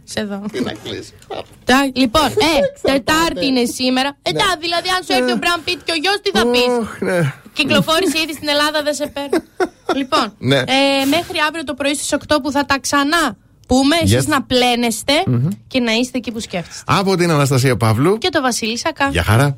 Σε εδώ. Εντάξει, Λοιπόν, ε, Τετάρτη είναι σήμερα. Ε, τα, δηλαδή, αν σου έρθει ο Μπραν Πιτ και ο γιος, τι θα πεις; ναι. Κυκλοφόρησε ήδη στην Ελλάδα, δεν σε παίρνει. λοιπόν, Ναι. ε, μέχρι αύριο το πρωί στις 8 που θα τα ξανά πούμε, εσείς Yes. να πλένεστε Μμμ. και να είστε εκεί που σκέφτεστε. Από την Αναστασία Παύλου. Και το Βασίλη Σακά. Γεια χαρά.